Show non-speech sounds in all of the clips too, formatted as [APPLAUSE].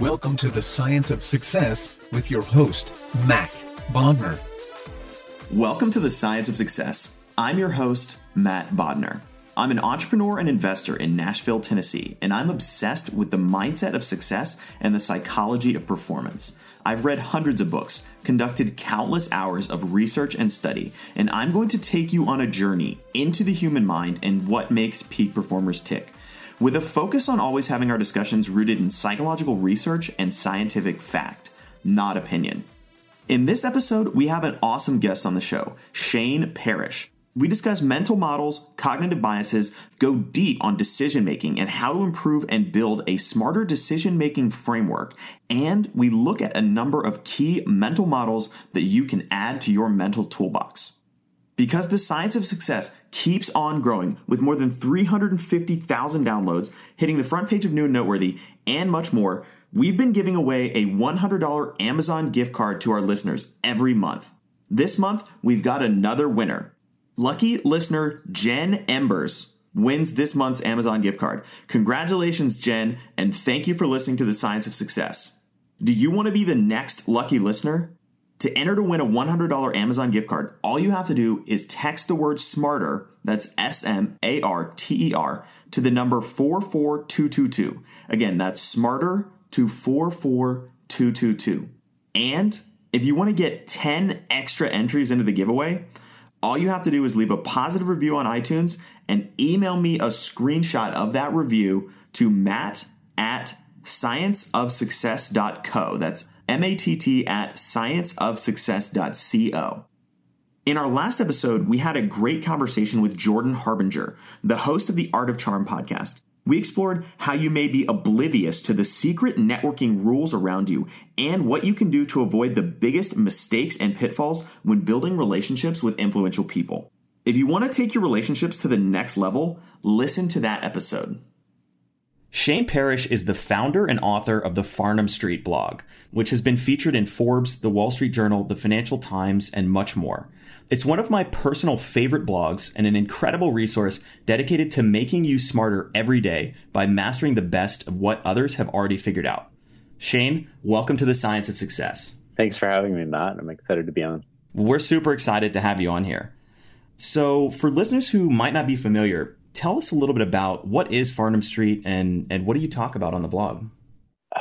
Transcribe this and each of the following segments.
Welcome to the Science of Success with your host, Matt Bodnar. Welcome to the Science of Success. I'm your host, Matt Bodnar. I'm an entrepreneur and investor in Nashville, Tennessee, and I'm obsessed with the mindset of success and the psychology of performance. I've read hundreds of books, conducted countless hours of research and study, and I'm going to take you on a journey into the human mind and what makes peak performers tick. With a focus on always having our discussions rooted in psychological research and scientific fact, not opinion. In this episode, we have an awesome guest on the show, Shane Parrish. We discuss mental models, cognitive biases, go deep on decision making and how to improve and build a smarter decision making framework, and we look at a number of key mental models that you can add to your mental toolbox. Because the science of success keeps on growing with more than 350,000 downloads, hitting the front page of New and Noteworthy, and much more, we've been giving away a $100 Amazon gift card to our listeners every month. This month, we've got another winner. Lucky listener Jen Embers wins this month's Amazon gift card. Congratulations, Jen, and thank you for listening to The Science of Success. Do you want to be the next lucky listener? To enter to win a $100 Amazon gift card, all you have to do is text the word SMARTER, that's S M A R T E R, to the number 44222. Again, that's SMARTER to 44222. And if you want to get 10 extra entries into the giveaway, all you have to do is leave a positive review on iTunes and email me a screenshot of that review to matt at scienceofsuccess.co. That's M A T T at scienceofsuccess.co. In our last episode, we had a great conversation with Jordan Harbinger, the host of the Art of Charm podcast. We explored how you may be oblivious to the secret networking rules around you and what you can do to avoid the biggest mistakes and pitfalls when building relationships with influential people. If you want to take your relationships to the next level, listen to that episode. Shane Parrish is the founder and author of the Farnam Street blog, which has been featured in Forbes, the Wall Street Journal, the Financial Times, and much more. It's one of my personal favorite blogs and an incredible resource dedicated to making you smarter every day by mastering the best of what others have already figured out. Shane, welcome to the Science of Success. Thanks for having me, Matt. I'm excited to be on. We're super excited to have you on here. So, for listeners who might not be familiar, tell us a little bit about what is Farnam Street and, and what do you talk about on the blog?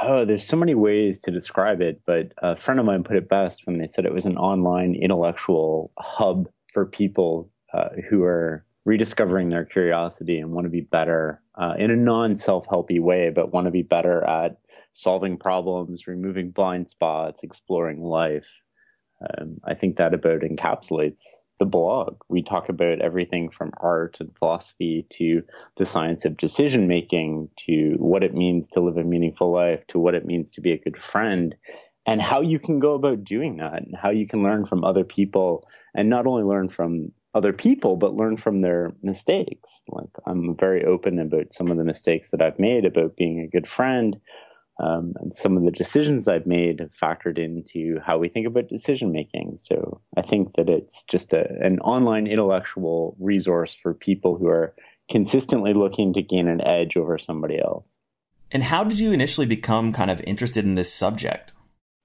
Oh, there's so many ways to describe it, but a friend of mine put it best when they said it was an online intellectual hub for people uh, who are rediscovering their curiosity and want to be better uh, in a non self helpy way, but want to be better at solving problems, removing blind spots, exploring life. Um, I think that about encapsulates the blog. We talk about everything from art and philosophy to the science of decision making to what it means to live a meaningful life to what it means to be a good friend and how you can go about doing that and how you can learn from other people and not only learn from other people but learn from their mistakes like I'm very open about some of the mistakes that I've made, about being a good friend. Um, and some of the decisions I've made have factored into how we think about decision making. So I think that it's just a, an online intellectual resource for people who are consistently looking to gain an edge over somebody else. And how did you initially become kind of interested in this subject?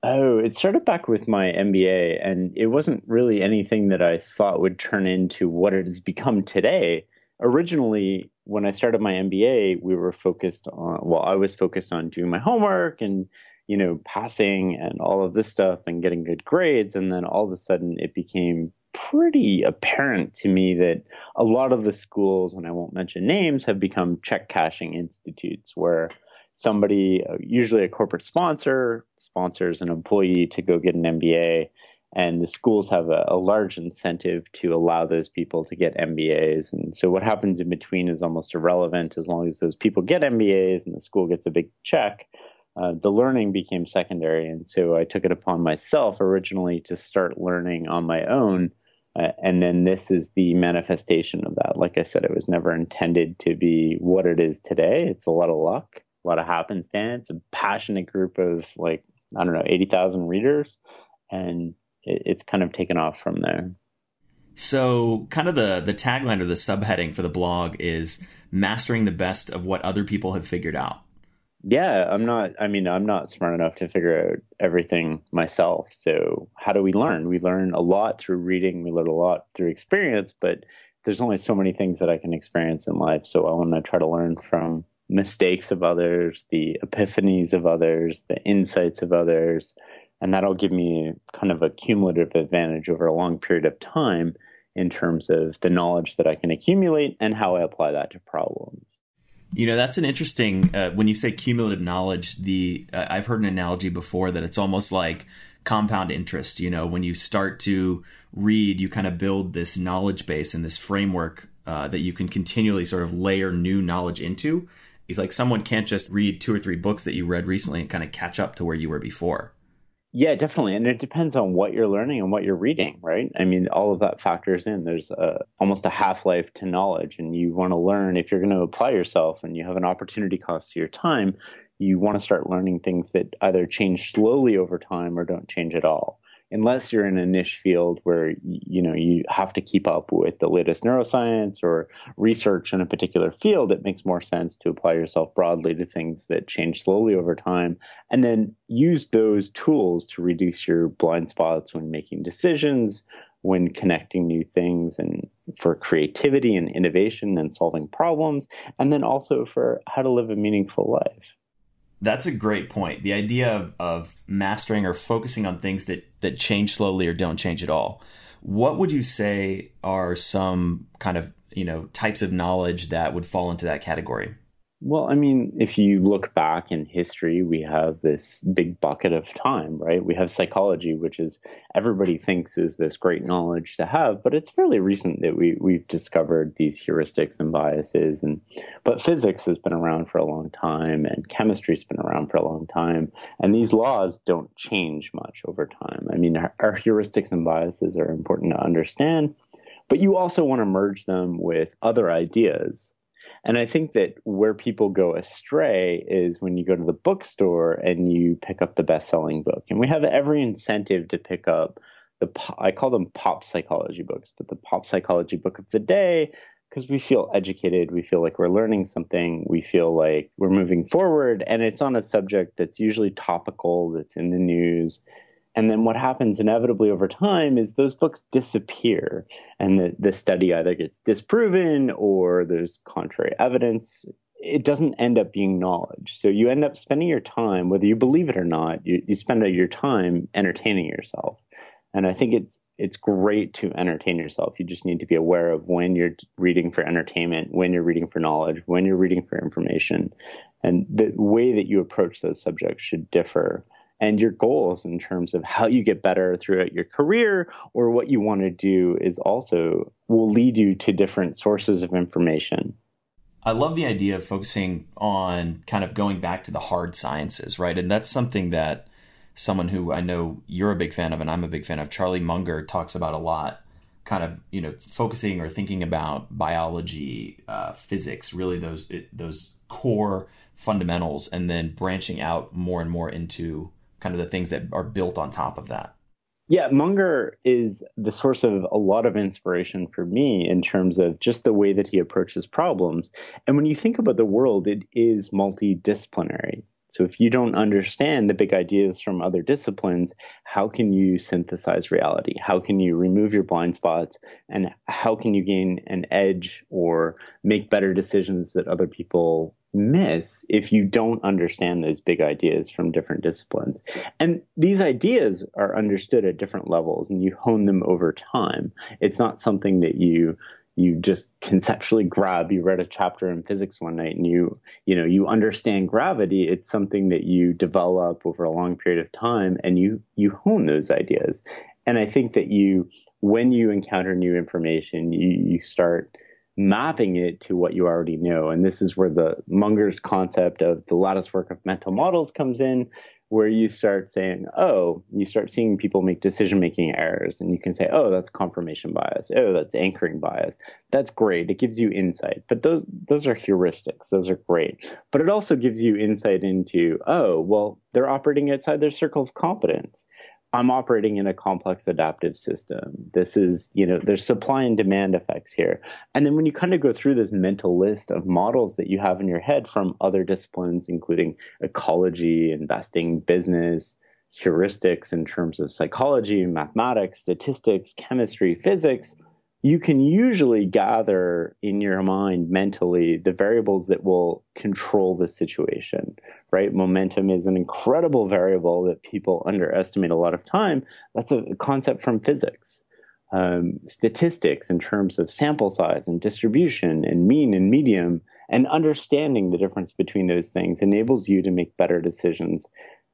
Oh, it started back with my MBA, and it wasn't really anything that I thought would turn into what it has become today. Originally, when I started my MBA, we were focused on, well, I was focused on doing my homework and, you know, passing and all of this stuff and getting good grades. And then all of a sudden, it became pretty apparent to me that a lot of the schools, and I won't mention names, have become check cashing institutes where somebody, uh, usually a corporate sponsor, sponsors an employee to go get an MBA. And the schools have a, a, large incentive to allow those people to get MBAs. And so what happens in between is almost irrelevant as long as those people get MBAs and the school gets a big check. Uh, the learning became secondary. And so I took it upon myself originally to start learning on my own. Uh, and then this is the manifestation of that. Like I said, it was never intended to be what it is today. It's a lot of luck a lot of happenstance, a passionate group of like, I don't know, 80,000 readers. And it, it's kind of taken off from there. So, kind of the the tagline or the subheading for the blog is mastering the best of what other people have figured out. Yeah, I'm not. I mean, I'm not smart enough to figure out everything myself. So, how do we learn? We learn a lot through reading. We learn a lot through experience. But there's only so many things that I can experience in life. So, I want to try to learn from mistakes of others, the epiphanies of others, the insights of others. And that'll give me kind of a cumulative advantage over a long period of time in terms of the knowledge that I can accumulate and how I apply that to problems. You know, that's an interesting, uh, when you say cumulative knowledge, the uh, I've heard an analogy before that it's almost like compound interest. You know, when you start to read, you kind of build this knowledge base and this framework uh, that you can continually sort of layer new knowledge into he's like someone can't just read two or three books that you read recently and kind of catch up to where you were before yeah definitely and it depends on what you're learning and what you're reading right? I mean all of that factors in. There's a, almost a half-life to knowledge and you want to learn if you're going to apply yourself and you have an opportunity cost to your time you want to start learning things that either change slowly over time or don't change at all unless you're in a niche field where you know you have to keep up with the latest neuroscience or research in a particular field it makes more sense to apply yourself broadly to things that change slowly over time and then use those tools to reduce your blind spots when making decisions when connecting new things and for creativity and innovation and solving problems and then also for how to live a meaningful life that's a great point. The idea of, of mastering or focusing on things that, that change slowly or don't change at all. What would you say are some kind of, you know, types of knowledge that would fall into that category? Well, I mean, if you look back in history, we have this big bucket of time, right? We have psychology, which is everybody thinks is this great knowledge to have, but it's fairly recent that we we've discovered these heuristics and biases. And but physics has been around for a long time, and chemistry's been around for a long time, and these laws don't change much over time. I mean, our, our heuristics and biases are important to understand, but you also want to merge them with other ideas and I think that where people go astray is when you go to the bookstore and you pick up the best selling book. And we have every incentive to pick up the, I call them pop psychology books, but the pop psychology book of the day, because we feel educated, we feel like we're learning something, we feel like we're moving forward, and it's on a subject that's usually topical, that's in the news, and then what happens inevitably over time is those books disappear and the, the study either gets disproven or there's contrary evidence. It doesn't end up being knowledge. So you end up spending your time, whether you believe it or not, you, you spend your time entertaining yourself. And I think it's it's great to entertain yourself. You just need to be aware of when you're reading for entertainment, when you're reading for knowledge, when you're reading for information. And the way that you approach those subjects should differ and your goals in terms of how you get better throughout your career or what you want to do is also will lead you to different sources of information. I love the idea of focusing on kind of going back to the hard sciences, right? And that's something that someone who I know you're a big fan of and I'm a big fan of, Charlie Munger, talks about a lot. kind of you know focusing or thinking about biology, uh, physics, really those those core fundamentals, and then branching out more and more into kind of the things that are built on top of that. Yeah, Munger is the source of a lot of inspiration for me in terms of just the way that he approaches problems. And when you think about the world, it is multidisciplinary. So if you don't understand the big ideas from other disciplines, how can you synthesize reality? How can you remove your blind spots? And how can you gain an edge or make better decisions that other people miss if you don't understand those big ideas from different disciplines. And these ideas are understood at different levels and you hone them over time. It's not something that you you just conceptually grab you read a chapter in physics one night and you you know you understand gravity it's something that you develop over a long period of time and you you hone those ideas and i think that you when you encounter new information you you start mapping it to what you already know and this is where the munger's concept of the lattice work of mental models comes in where you start saying, oh, you start seeing people make decision making errors, and you can say, oh, that's confirmation bias. Oh, that's anchoring bias. That's great. It gives you insight. But those those are heuristics. Those are great. But it also gives you insight into, oh, well, they're operating outside their circle of competence. I'm operating in a complex adaptive system. This is, you know, there's supply and demand effects here. And then when you kind of go through this mental list of models that you have in your head from other disciplines, including ecology, investing, business, heuristics in terms of psychology, mathematics, statistics, chemistry, physics, you can usually gather in your mind mentally the variables that will control the situation, right? Momentum is an incredible variable that people underestimate a lot of time. That's a concept from physics. Um, statistics in terms of sample size and distribution and mean and medium and understanding the difference between those things enables you to make better decisions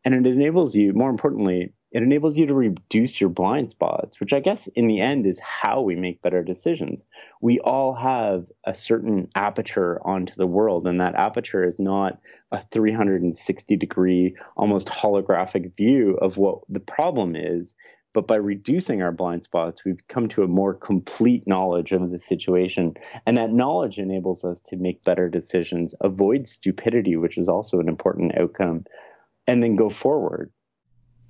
and it enables you more importantly it enables you to reduce your blind spots, which I guess in the end is how we make better decisions. We all have a certain aperture onto the world, and that aperture is not a 360 degree, almost holographic view of what the problem is. But by reducing our blind spots, we've come to a more complete knowledge of the situation. And that knowledge enables us to make better decisions, avoid stupidity, which is also an important outcome, and then go forward.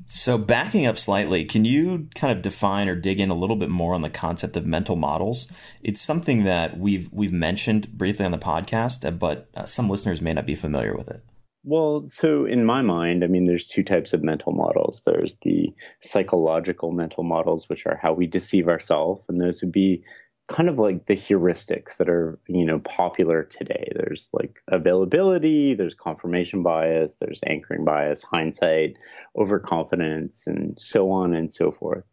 So, backing up slightly, can you kind of define or dig in a little bit more on the concept of mental models? It's something that we've we've mentioned briefly on the podcast, uh, but uh, some listeners may not be familiar with it. Well, so in my mind, I mean, there's two types of mental models. There's the psychological mental models, which are how we deceive ourselves, and those would be kind of like the heuristics that are you know popular today. There's like availability there's confirmation bias there's anchoring bias hindsight overconfidence and so on and so forth.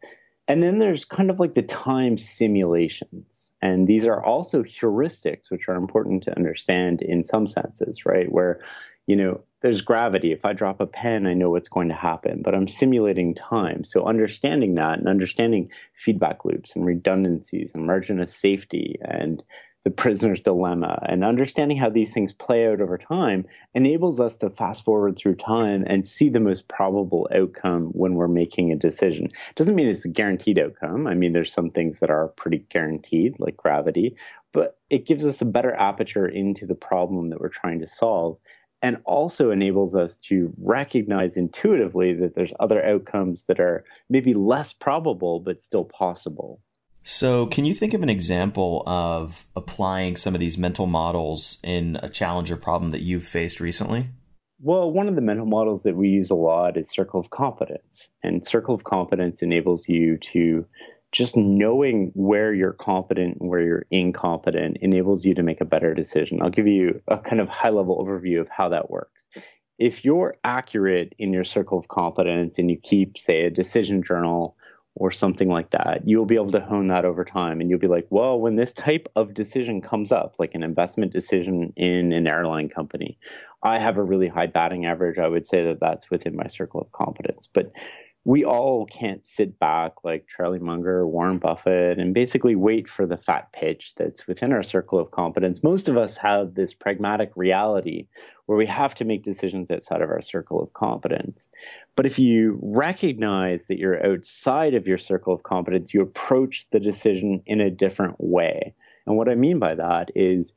And then there's kind of like the time simulations. And these are also heuristics which are important to understand in some senses right? Where you know, there's gravity. If I drop a pen, I know what's going to happen, but I'm simulating time. So understanding that and understanding feedback loops and redundancies and margin of safety and the prisoner's dilemma and understanding how these things play out over time enables us to fast forward through time and see the most probable outcome when we're making a decision. Doesn't mean it's a guaranteed outcome. I mean, there's some things that are pretty guaranteed, like gravity, but it gives us a better aperture into the problem that we're trying to solve and also enables us to recognize intuitively that there's other outcomes that are maybe less probable but still possible. So, can you think of an example of applying some of these mental models in a challenge or problem that you've faced recently? Well, one of the mental models that we use a lot is circle of competence. And circle of competence enables you to just knowing where you're competent and where you're incompetent enables you to make a better decision. I'll give you a kind of high level overview of how that works. If you're accurate in your circle of competence and you keep, say, a decision journal or something like that, you'll be able to hone that over time. And you'll be like, well, when this type of decision comes up, like an investment decision in an airline company, I have a really high batting average. I would say that that's within my circle of competence. But we all can't sit back like Charlie Munger or Warren Buffett and basically wait for the fat pitch that's within our circle of competence. Most of us have this pragmatic reality where we have to make decisions outside of our circle of competence. But if you recognize that you're outside of your circle of competence, you approach the decision in a different way. And what I mean by that is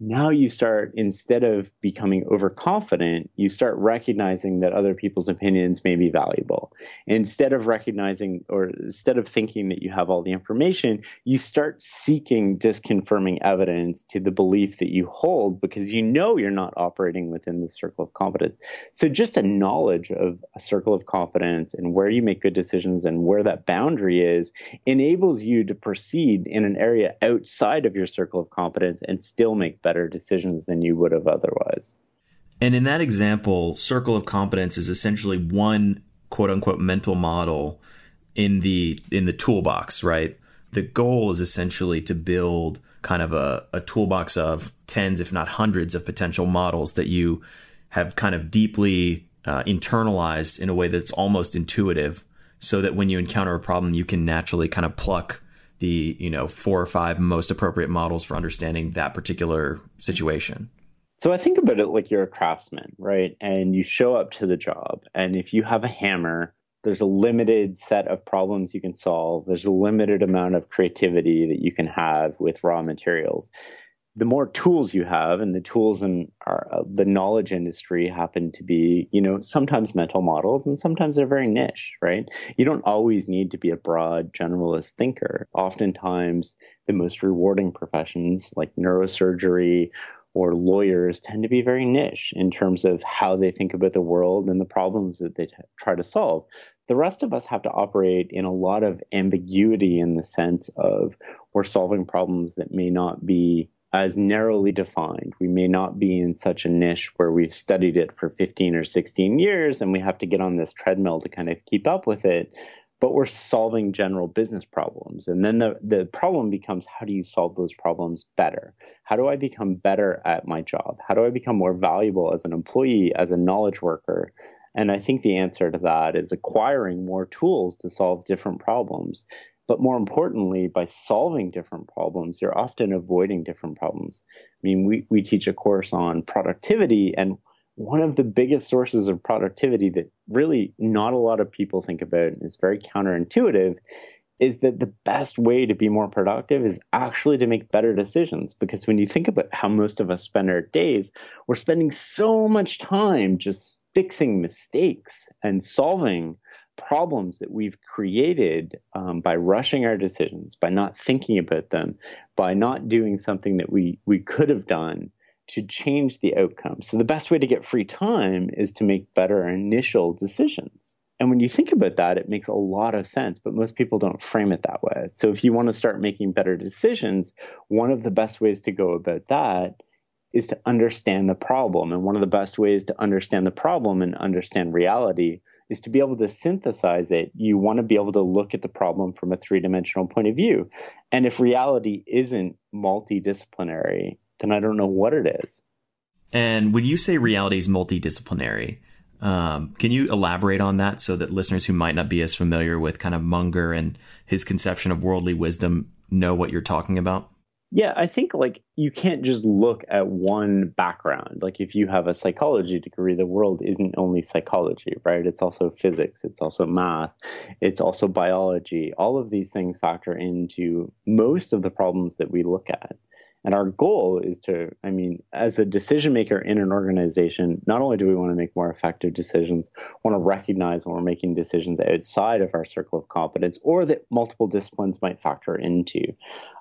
now you start instead of becoming overconfident you start recognizing that other people's opinions may be valuable. Instead of recognizing or instead of thinking that you have all the information you start seeking disconfirming evidence to the belief that you hold because you know you're not operating within the circle of competence. So just a knowledge of a circle of competence and where you make good decisions and where that boundary is enables you to proceed in an area outside of your circle of competence and still make make better decisions than you would have otherwise. And in that example, circle of competence is essentially one quote unquote mental model in the in the toolbox, right? The goal is essentially to build kind of a, a toolbox of tens, if not hundreds, of potential models that you have kind of deeply uh, internalized in a way that's almost intuitive, so that when you encounter a problem, you can naturally kind of pluck the you know four or five most appropriate models for understanding that particular situation. So i think about it like you're a craftsman right? And you show up to the job and if you have a hammer there's a limited set of problems you can solve. There's a limited amount of creativity that you can have with raw materials the more tools you have, and the tools in our, uh, the knowledge industry happen to be, you know, sometimes mental models and sometimes they're very niche, right? You don't always need to be a broad generalist thinker. Oftentimes, the most rewarding professions like neurosurgery or lawyers tend to be very niche in terms of how they think about the world and the problems that they t- try to solve. The rest of us have to operate in a lot of ambiguity in the sense of we're solving problems that may not be as narrowly defined. We may not be in such a niche where we've studied it for 15 or 16 years and we have to get on this treadmill to kind of keep up with it, but we're solving general business problems. And then the, the problem becomes how do you solve those problems better? How do I become better at my job? How do I become more valuable as an employee, as a knowledge worker? And I think the answer to that is acquiring more tools to solve different problems but more importantly, by solving different problems, you're often avoiding different problems. I mean, we, we teach a course on productivity, and one of the biggest sources of productivity that really not a lot of people think about and is very counterintuitive is that the best way to be more productive is actually to make better decisions. Because when you think about how most of us spend our days, we're spending so much time just fixing mistakes and solving problems that we've created um, by rushing our decisions, by not thinking about them, by not doing something that we, we could have done to change the outcome. So, the best way to get free time is to make better initial decisions. And when you think about that, it makes a lot of sense, but most people don't frame it that way. So, if you want to start making better decisions, one of the best ways to go about that is to understand the problem. And one of the best ways to understand the problem and understand reality is to be able to synthesize it, you want to be able to look at the problem from a three dimensional point of view. And if reality isn't multidisciplinary, then I don't know what it is. And when you say reality is multidisciplinary, um, can you elaborate on that so that listeners who might not be as familiar with kind of Munger and his conception of worldly wisdom know what you're talking about? Yeah, I think like you can't just look at one background. Like if you have a psychology degree, the world isn't only psychology, right? It's also physics, it's also math, it's also biology. All of these things factor into most of the problems that we look at. And our goal is to, I mean, as a decision maker in an organization, not only do we want to make more effective decisions, want to recognize when we're making decisions outside of our circle of competence or that multiple disciplines might factor into.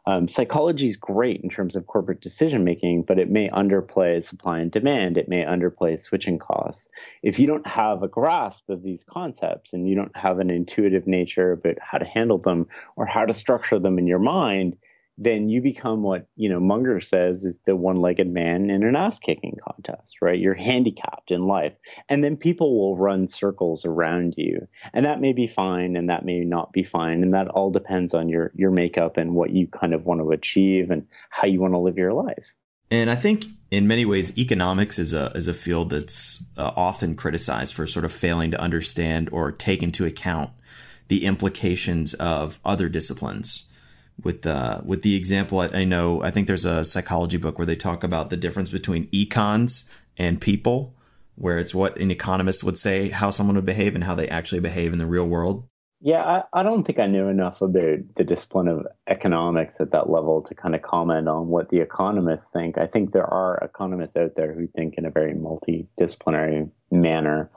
Um, psychology is great in terms of corporate decision making, but it may underplay supply and demand. It may underplay switching costs. If you don't have a grasp of these concepts and you don't have an intuitive nature about how to handle them or how to structure them in your mind, then you become what you know Munger says is the one-legged man in an ass-kicking contest, right? You're handicapped in life, and then people will run circles around you, and that may be fine, and that may not be fine, and that all depends on your your makeup and what you kind of want to achieve and how you want to live your life. And I think in many ways, economics is a is a field that's uh, often criticized for sort of failing to understand or take into account the implications of other disciplines. With uh, with the example, I, I know I think there's a psychology book where they talk about the difference between econs and people, where it's what an economist would say how someone would behave and how they actually behave in the real world. Yeah, I, I, don't think I knew enough about the discipline of economics at that level to kind of comment on what the economists think. I think there are economists out there who think in a very multidisciplinary manner.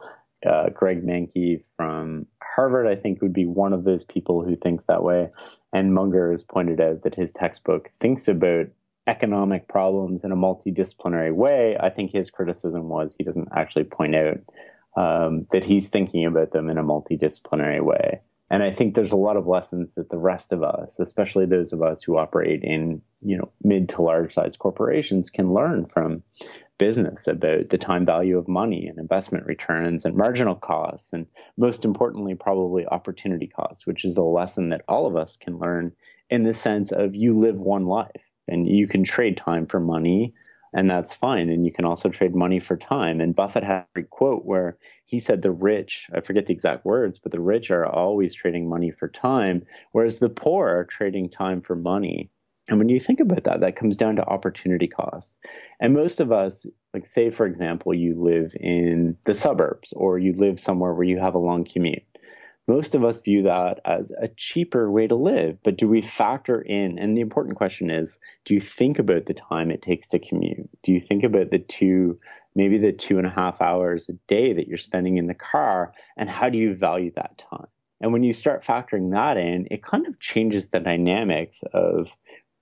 Uh, Greg Mankiw from Harvard, I think, would be one of those people who think that way. And Munger has pointed out that his textbook thinks about economic problems in a multidisciplinary way. I think his criticism was he doesn't actually point out um, that he's thinking about them in a multidisciplinary way. And I think there's a lot of lessons that the rest of us, especially those of us who operate in, you know, mid to large size corporations can learn from business about the time value of money and investment returns and marginal costs and most importantly probably opportunity costs, which is a lesson that all of us can learn in the sense of you live one life and you can trade time for money and that's fine. And you can also trade money for time. And Buffett had a quote where he said the rich, I forget the exact words, but the rich are always trading money for time, whereas the poor are trading time for money. And when you think about that, that comes down to opportunity cost. And most of us, like say, for example, you live in the suburbs or you live somewhere where you have a long commute most of us view that as a cheaper way to live. But do we factor in? And the important question is do you think about the time it takes to commute? Do you think about the two, maybe the two and a half hours a day that you're spending in the car? And how do you value that time? And when you start factoring that in, it kind of changes the dynamics of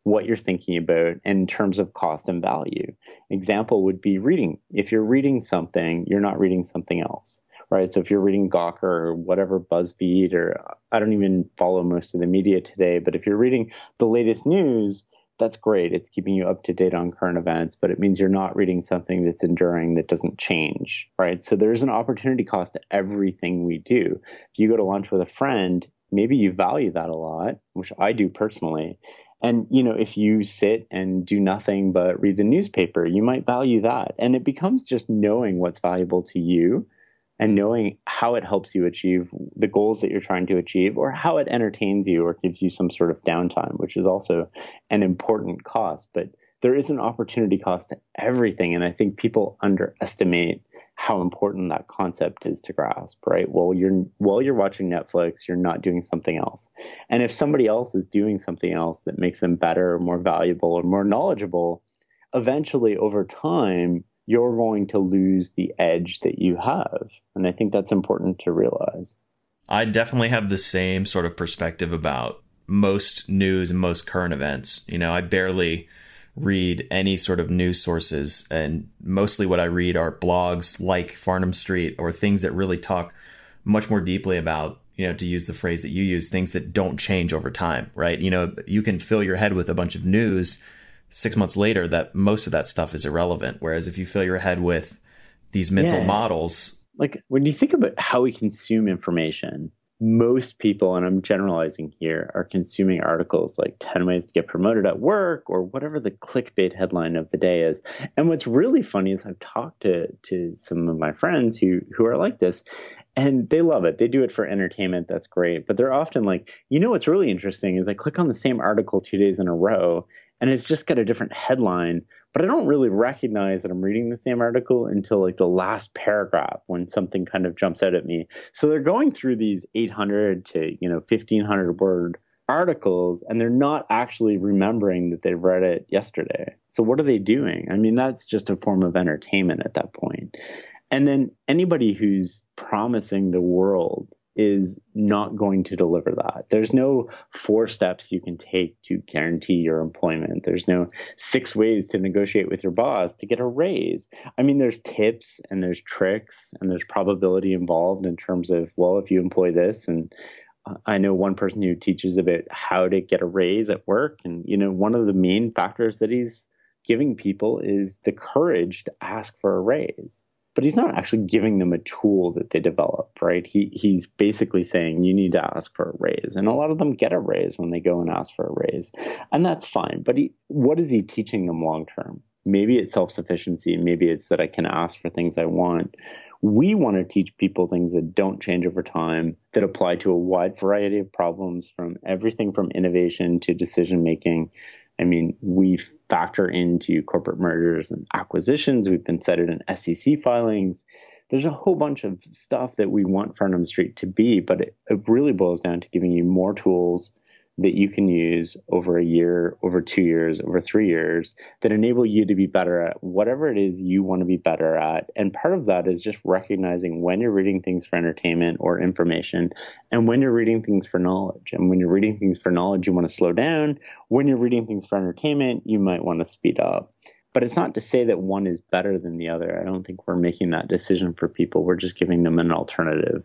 what you're thinking about in terms of cost and value. Example would be reading. If you're reading something, you're not reading something else right? So if you're reading Gawker or whatever BuzzFeed, or I don't even follow most of the media today, but if you're reading the latest news, that's great. It's keeping you up to date on current events, but it means you're not reading something that's enduring that doesn't change, right? So there's an opportunity cost to everything we do. If you go to lunch with a friend, maybe you value that a lot, which I do personally. And you know, if you sit and do nothing but read the newspaper, you might value that. And it becomes just knowing what's valuable to you and knowing how it helps you achieve the goals that you're trying to achieve or how it entertains you or gives you some sort of downtime, which is also an important cost. But there is an opportunity cost to everything. And I think people underestimate how important that concept is to grasp, right? Well, you're while you're watching Netflix, you're not doing something else. And if somebody else is doing something else that makes them better or more valuable or more knowledgeable, eventually over time, you're going to lose the edge that you have. And I think that's important to realize. I definitely have the same sort of perspective about most news and most current events. You know, I barely read any sort of news sources, and mostly what I read are blogs like Farnam Street or things that really talk much more deeply about you know to use the phrase that you use things that don't change over time right you know you can fill your head with a bunch of news six months later that most of that stuff is irrelevant. Whereas if you fill your head with these mental yeah. models, like when you think about how we consume information, most people, and I'm generalizing here, are consuming articles like 10 ways to get promoted at work or whatever the clickbait headline of the day is. And what's really funny is I've talked to, to some of my friends who, who are like this, and they love it. They do it for entertainment. That's great. But they're often like, you know, what's really interesting is I click on the same article two days in a row and it's just got a different headline but i don't really recognize that i'm reading the same article until like the last paragraph when something kind of jumps out at me. So they're going through these 800 to you know 1500 word articles and they're not actually remembering that they read it yesterday. So what are they doing? I mean that's just a form of entertainment at that point. and then anybody who's promising the world is not going to deliver that. There's no four steps you can take to guarantee your employment. There's no six ways to negotiate with your boss to get a raise. I mean, there's tips and there's tricks and there's probability involved in terms of, well, if you employ this and I know one person who teaches about how to get a raise at work. And, you know, one of the main factors that he's giving people is the courage to ask for a raise but he's not actually giving them a tool that they develop, right? He he's basically saying you need to ask for a raise, and a lot of them get a raise when they go and ask for a raise, and that's fine. But he, what is he teaching them long term? Maybe it's self sufficiency. Maybe it's that I can ask for things I want. We want to teach people things that don't change over time, that apply to a wide variety of problems from everything from innovation to decision making. I mean, we factor into corporate mergers and acquisitions. We've been cited in SEC filings. There's a whole bunch of stuff that we want Farnam Street to be, but it, it really boils down to giving you more tools that you can use over a year, over two years, over three years that enable you to be better at whatever it is you want to be better at. And part of that is just recognizing when you're reading things for entertainment or information and when you're reading things for knowledge. And when you're reading things for knowledge, you want to slow down. When you're reading things for entertainment, you might want to speed up. But it's not to say that one is better than the other. I don't think we're making that decision for people. We're just giving them an alternative.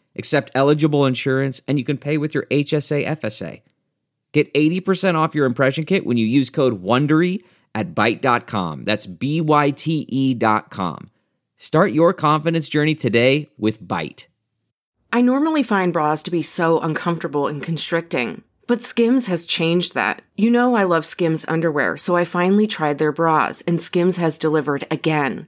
accept eligible insurance, and you can pay with your HSA FSA. Get 80% off your impression kit when you use code WONDERY at Byte.com. That's B-Y-T-E dot com. Start your confidence journey today with Byte. I normally find bras to be so uncomfortable and constricting, but Skims has changed that. You know I love Skims underwear, so I finally tried their bras, and Skims has delivered again.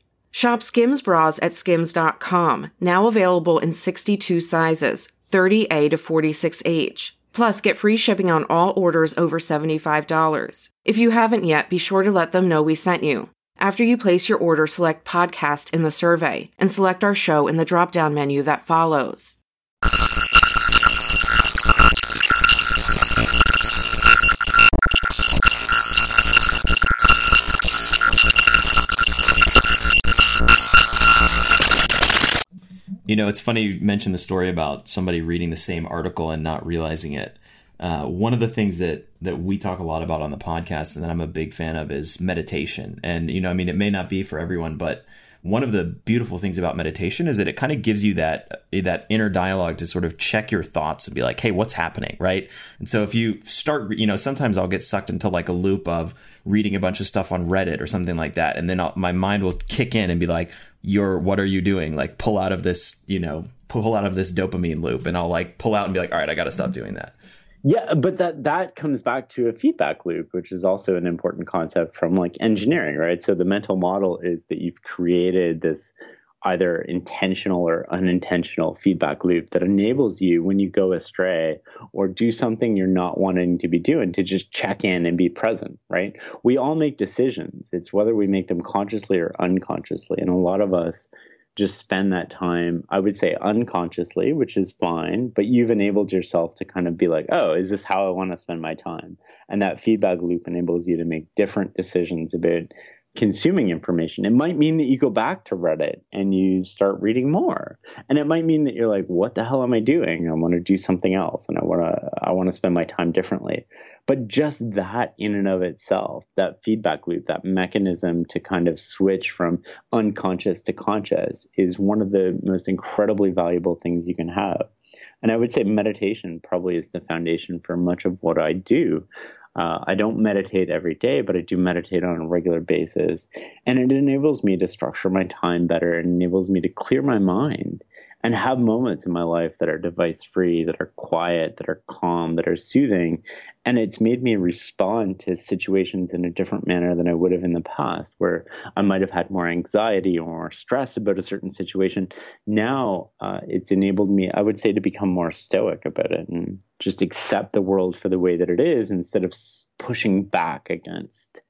Shop Skims bras at skims.com, now available in 62 sizes, 30A to 46H. Plus, get free shipping on all orders over $75. If you haven't yet, be sure to let them know we sent you. After you place your order, select podcast in the survey and select our show in the drop down menu that follows. You know, it's funny you mentioned the story about somebody reading the same article and not realizing it. Uh, one of the things that that we talk a lot about on the podcast and that I'm a big fan of is meditation. And you know, I mean, it may not be for everyone, but one of the beautiful things about meditation is that it kind of gives you that that inner dialogue to sort of check your thoughts and be like, "Hey, what's happening?" right? And so if you start, you know, sometimes I'll get sucked into like a loop of reading a bunch of stuff on Reddit or something like that, and then I'll, my mind will kick in and be like, you're what are you doing? Like pull out of this you know pull out of this dopamine loop and i'll like pull out and be like all right i gotta stop doing that. Yeah but that that comes back to a feedback loop which is also an important concept from like engineering right? So the mental model is that you've created this either intentional or unintentional feedback loop that enables you when you go astray or do something you're not wanting to be doing to just check in and be present, right? We all make decisions. It's whether we make them consciously or unconsciously. And a lot of us just spend that time, I would say unconsciously, which is fine, but you've enabled yourself to kind of be like, oh, is this how I want to spend my time? And that feedback loop enables you to make different decisions about consuming information. It might mean that you go back to Reddit and you start reading more. And it might mean that you're like, what the hell am I doing? I want to do something else and I want to I want to spend my time differently. But just that in and of itself, that feedback loop, that mechanism to kind of switch from unconscious to conscious is one of the most incredibly valuable things you can have. And I would say meditation probably is the foundation for much of what I do. Uh, I don't meditate every day, but I do meditate on a regular basis. And it enables me to structure my time better. It enables me to clear my mind and have moments in my life that are device free, that are quiet, that are calm, that are soothing. And it's made me respond to situations in a different manner than I would have in the past, where I might have had more anxiety or stress about a certain situation. Now uh, it's enabled me, I would say, to become more stoic about it and just accept the world for the way that it is instead of pushing back against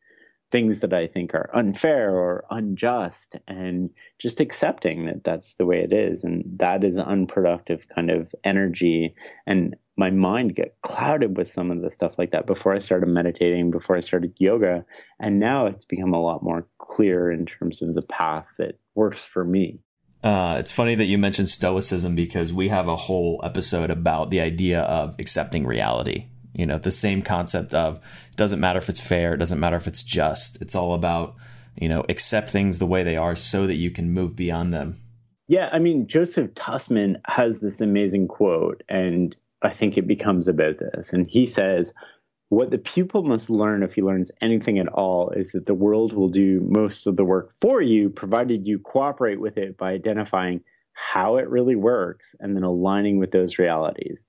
things that I think are unfair or unjust and just accepting that that's the way it is. And that is unproductive kind of energy. And my mind get clouded with some of the stuff like that before I started meditating, before I started yoga. And now it's become a lot more clear in terms of the path that works for me. Uh, it's funny that you mentioned stoicism because we have a whole episode about the idea of accepting reality you know, the same concept of doesn't matter if it's fair, it doesn't matter if it's just. It's all about, you know, accept things the way they are so that you can move beyond them. Yeah, I mean, Joseph Tussman has this amazing quote, and I think it becomes about this. And he says, What the pupil must learn if he learns anything at all is that the world will do most of the work for you, provided you cooperate with it by identifying how it really works and then aligning with those realities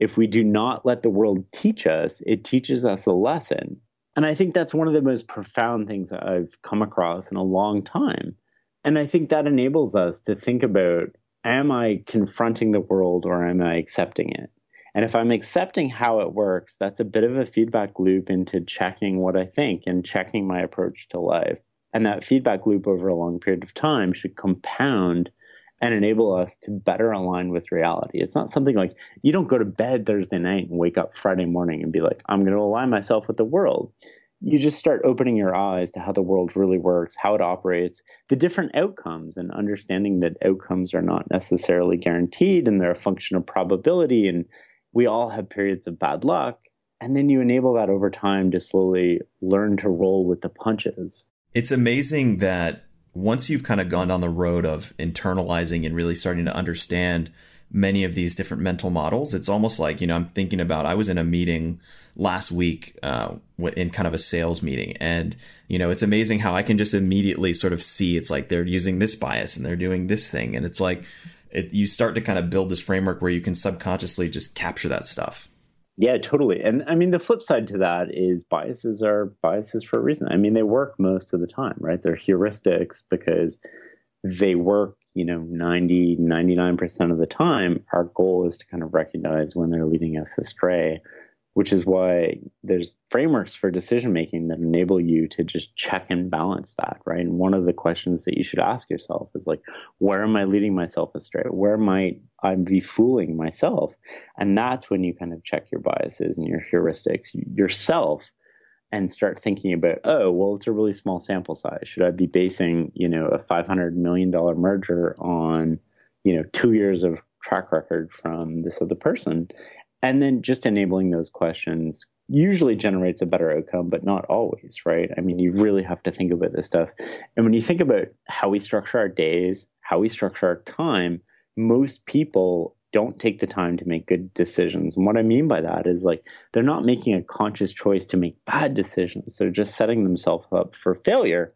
if we do not let the world teach us, it teaches us a lesson. And I think that's one of the most profound things I've come across in a long time. And I think that enables us to think about am I confronting the world or am I accepting it? And if I'm accepting how it works, that's a bit of a feedback loop into checking what I think and checking my approach to life. And that feedback loop over a long period of time should compound and enable us to better align with reality. It's not something like you don't go to bed Thursday night and wake up Friday morning and be like, I'm going to align myself with the world. You just start opening your eyes to how the world really works, how it operates, the different outcomes, and understanding that outcomes are not necessarily guaranteed and they're a function of probability. And we all have periods of bad luck. And then you enable that over time to slowly learn to roll with the punches. It's amazing that once you've kind of gone down the road of internalizing and really starting to understand many of these different mental models, it's almost like, you know, I'm thinking about, I was in a meeting last week uh, in kind of a sales meeting. And, you know, it's amazing how I can just immediately sort of see it's like they're using this bias and they're doing this thing. And it's like, it, you start to kind of build this framework where you can subconsciously just capture that stuff. Yeah, totally. And I mean, the flip side to that is biases are biases for a reason. I mean, they work most of the time, right? They're heuristics because they work, you know, 90, 99% of the time. Our goal is to kind of recognize when they're leading us astray which is why there's frameworks for decision making that enable you to just check and balance that, right? And one of the questions that you should ask yourself is like, where am I leading myself astray? Where might I be fooling myself? And that's when you kind of check your biases and your heuristics yourself and start thinking about, oh, well, it's a really small sample size. Should I be basing, you know, a $500 million merger on, you know, two years of track record from this other person and then just enabling those questions usually generates a better outcome, but not always, right? I mean, you really have to think about this stuff. And when you think about how we structure our days, how we structure our time, most people don't take the time to make good decisions. And what I mean by that is like they're not making a conscious choice to make bad decisions. They're just setting themselves up for failure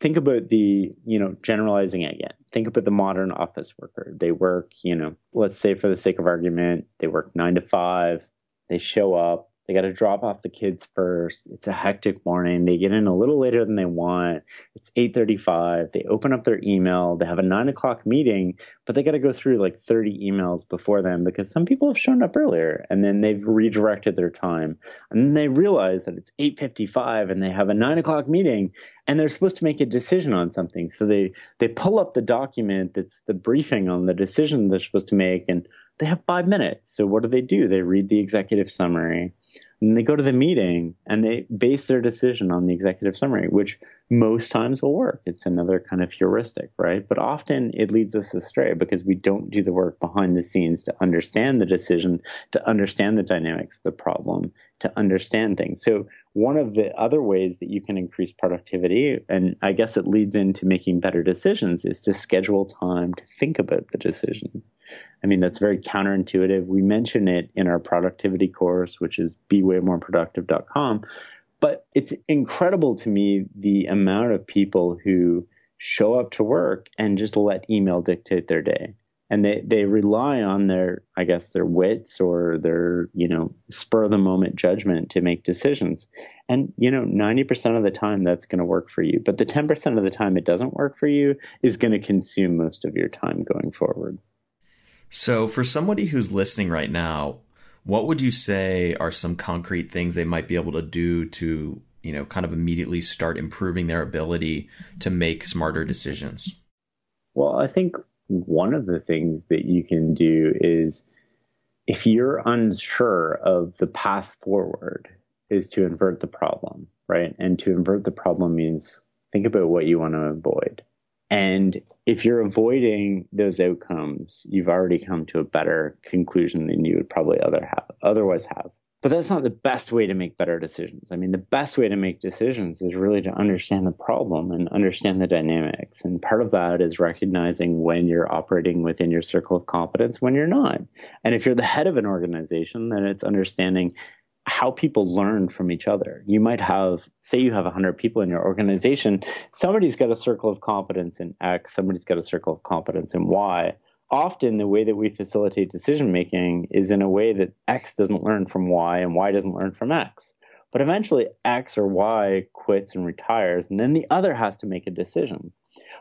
think about the you know generalizing again. Think about the modern office worker. They work you know let's say for the sake of argument they work nine to five they show up they got to drop off the kids first. It's a hectic morning. They get in a little later than they want. It's 8:35. They open up their email. They have a nine o'clock meeting, but they got to go through like 30 emails before them because some people have shown up earlier, and then they've redirected their time, and then they realize that it's 8:55 and they have a nine o'clock meeting, and they're supposed to make a decision on something. So they they pull up the document that's the briefing on the decision they're supposed to make, and they have five minutes. So what do they do? They read the executive summary and they go to the meeting and they base their decision on the executive summary, which most times will work. It's another kind of heuristic, right? But often it leads us astray because we don't do the work behind the scenes to understand the decision, to understand the dynamics of the problem, to understand things. So, one of the other ways that you can increase productivity, and I guess it leads into making better decisions, is to schedule time to think about the decision. I mean, that's very counterintuitive. We mention it in our productivity course, which is bewaymoreproductive.com. But it's incredible to me the amount of people who show up to work and just let email dictate their day. and they they rely on their i guess their wits or their you know spur of the moment judgment to make decisions. And you know 90% of the time that's going to work for you. But the 10% of the time it doesn't work for you is going to consume most of your time going forward. So for somebody who's listening right now what would you say are some concrete things they might be able to do to you know kind of immediately start improving their ability to make smarter decisions? Well i think one of the things that you can do is if you're unsure of the path forward is to invert the problem right? And to invert the problem means think about what you want to avoid. And if you're avoiding those outcomes you've already come to a better conclusion than you would probably other have, otherwise have but that's not the best way to make better decisions. I mean, the best way to make decisions is really to understand the problem and understand the dynamics. And part of that is recognizing when you're operating within your circle of competence, when you're not. And if you're the head of an organization, then it's understanding how people learn from each other. You might have, say, you have 100 people in your organization. Somebody's got a circle of competence in X, somebody's got a circle of competence in Y often the way that we facilitate decision making is in a way that X doesn't learn from Y and Y doesn't learn from X. But eventually X or Y quits and retires, and then the other has to make a decision.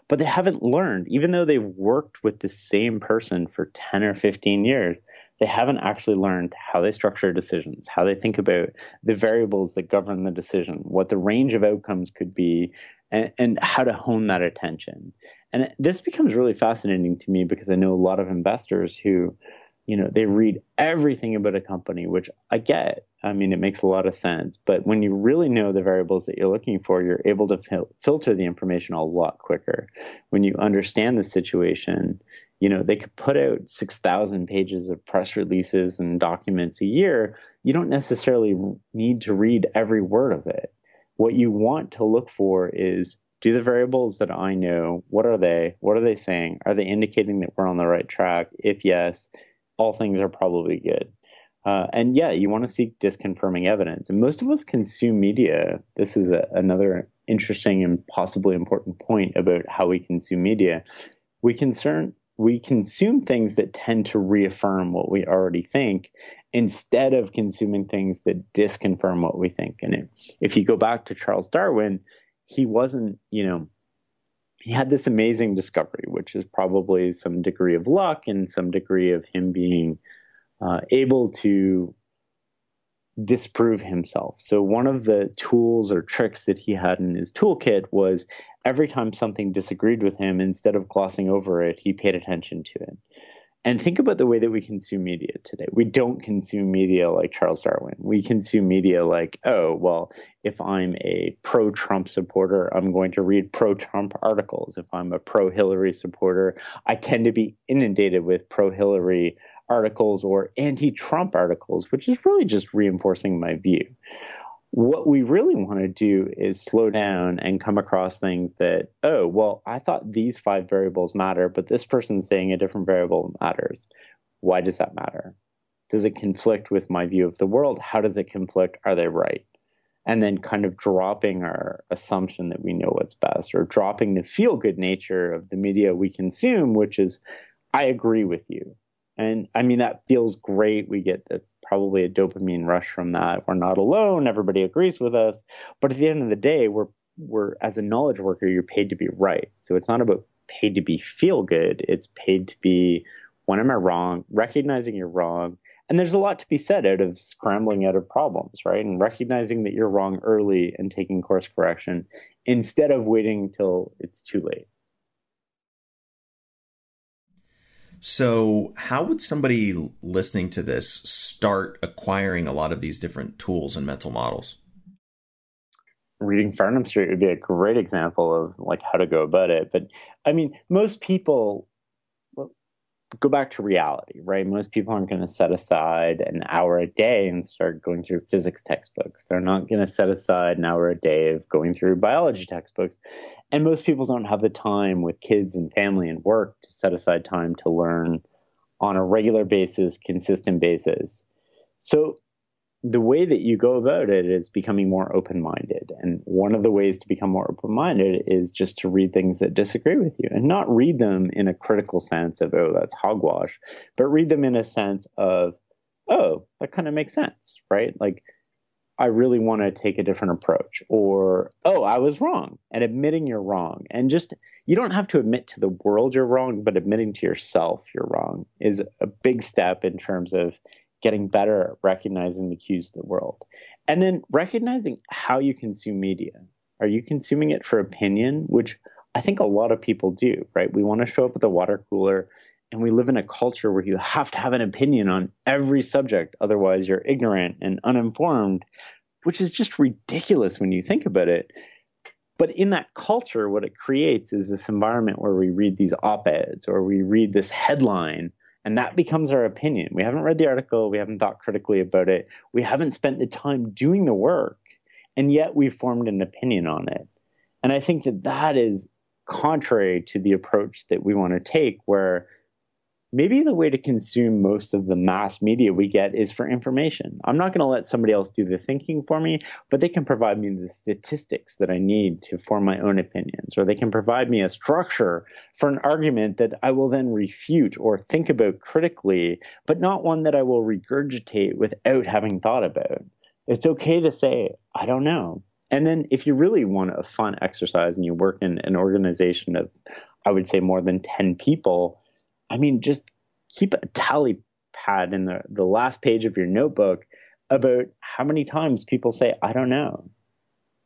But they haven't learned, even though they've worked with the same person for 10 or 15 years, they haven't actually learned how they structure decisions, how they think about the variables that govern the decision, what the range of outcomes could be, and, and how to hone that attention. And this becomes really fascinating to me because I know a lot of investors who, you know, they read everything about a company, which I get. I mean, it makes a lot of sense. But when you really know the variables that you're looking for, you're able to fil- filter the information a lot quicker. When you understand the situation, you know, they could put out 6,000 pages of press releases and documents a year. You don't necessarily need to read every word of it. What you want to look for is do the variables that I know, what are they? What are they saying? Are they indicating that we're on the right track? If yes, all things are probably good. Uh, and yeah, you want to seek disconfirming evidence. And most of us consume media. This is a, another interesting and possibly important point about how we consume media. We concern we consume things that tend to reaffirm what we already think instead of consuming things that disconfirm what we think. And if you go back to Charles Darwin, he wasn't, you know, he had this amazing discovery, which is probably some degree of luck and some degree of him being uh, able to disprove himself. So, one of the tools or tricks that he had in his toolkit was every time something disagreed with him, instead of glossing over it, he paid attention to it. And think about the way that we consume media today. We don't consume media like Charles Darwin. We consume media like, oh, well, if I'm a pro Trump supporter, I'm going to read pro Trump articles. If I'm a pro Hillary supporter, I tend to be inundated with pro Hillary articles or anti Trump articles, which is really just reinforcing my view what we really want to do is slow down and come across things that, oh, well, I thought these five variables matter, but this person's saying a different variable matters. Why does that matter? Does it conflict with my view of the world? How does it conflict? Are they right? And then kind of dropping our assumption that we know what's best or dropping the feel good nature of the media we consume, which is, I agree with you. And I mean, that feels great. We get the probably a dopamine rush from that. We're not alone. Everybody agrees with us. But at the end of the day, we're we're as a knowledge worker, you're paid to be right. So it's not about paid to be feel good. It's paid to be when am I wrong, recognizing you're wrong. And there's a lot to be said out of scrambling out of problems, right? And recognizing that you're wrong early and taking course correction instead of waiting until it's too late. So, how would somebody listening to this start acquiring a lot of these different tools and mental models? Reading Farnam Street would be a great example of like how to go about it. But I mean, most people go back to reality, right? Most people aren't going to set aside an hour a day and start going through physics textbooks. They're not going to set aside an hour a day of going through biology textbooks. And most people don't have the time with kids and family and work to set aside time to learn on a regular basis, consistent basis. So the way that you go about it is becoming more open minded. And one of the ways to become more open minded is just to read things that disagree with you and not read them in a critical sense of, oh, that's hogwash, but read them in a sense of, oh, that kind of makes sense, right? Like, I really want to take a different approach, or, oh, I was wrong, and admitting you're wrong. And just, you don't have to admit to the world you're wrong, but admitting to yourself you're wrong is a big step in terms of getting better at recognizing the cues of the world. And then recognizing how you consume media. Are you consuming it for opinion, which I think a lot of people do, right? We want to show up at the water cooler and we live in a culture where you have to have an opinion on every subject otherwise you're ignorant and uninformed which is just ridiculous when you think about it but in that culture what it creates is this environment where we read these op-eds or we read this headline and that becomes our opinion. We haven't read the article. We haven't thought critically about it. We haven't spent the time doing the work and yet we've formed an opinion on it. And i think that that is contrary to the approach that we want to take where maybe the way to consume most of the mass media we get is for information. I'm not going to let somebody else do the thinking for me, but they can provide me the statistics that I need to form my own opinions, or they can provide me a structure for an argument that I will then refute or think about critically, but not one that I will regurgitate without having thought about. It's okay to say, I don't know. And then if you really want a fun exercise and you work in an organization of, I would say, more than 10 people, I mean, just keep a tally pad in the, the last page of your notebook about how many times people say, I don't know.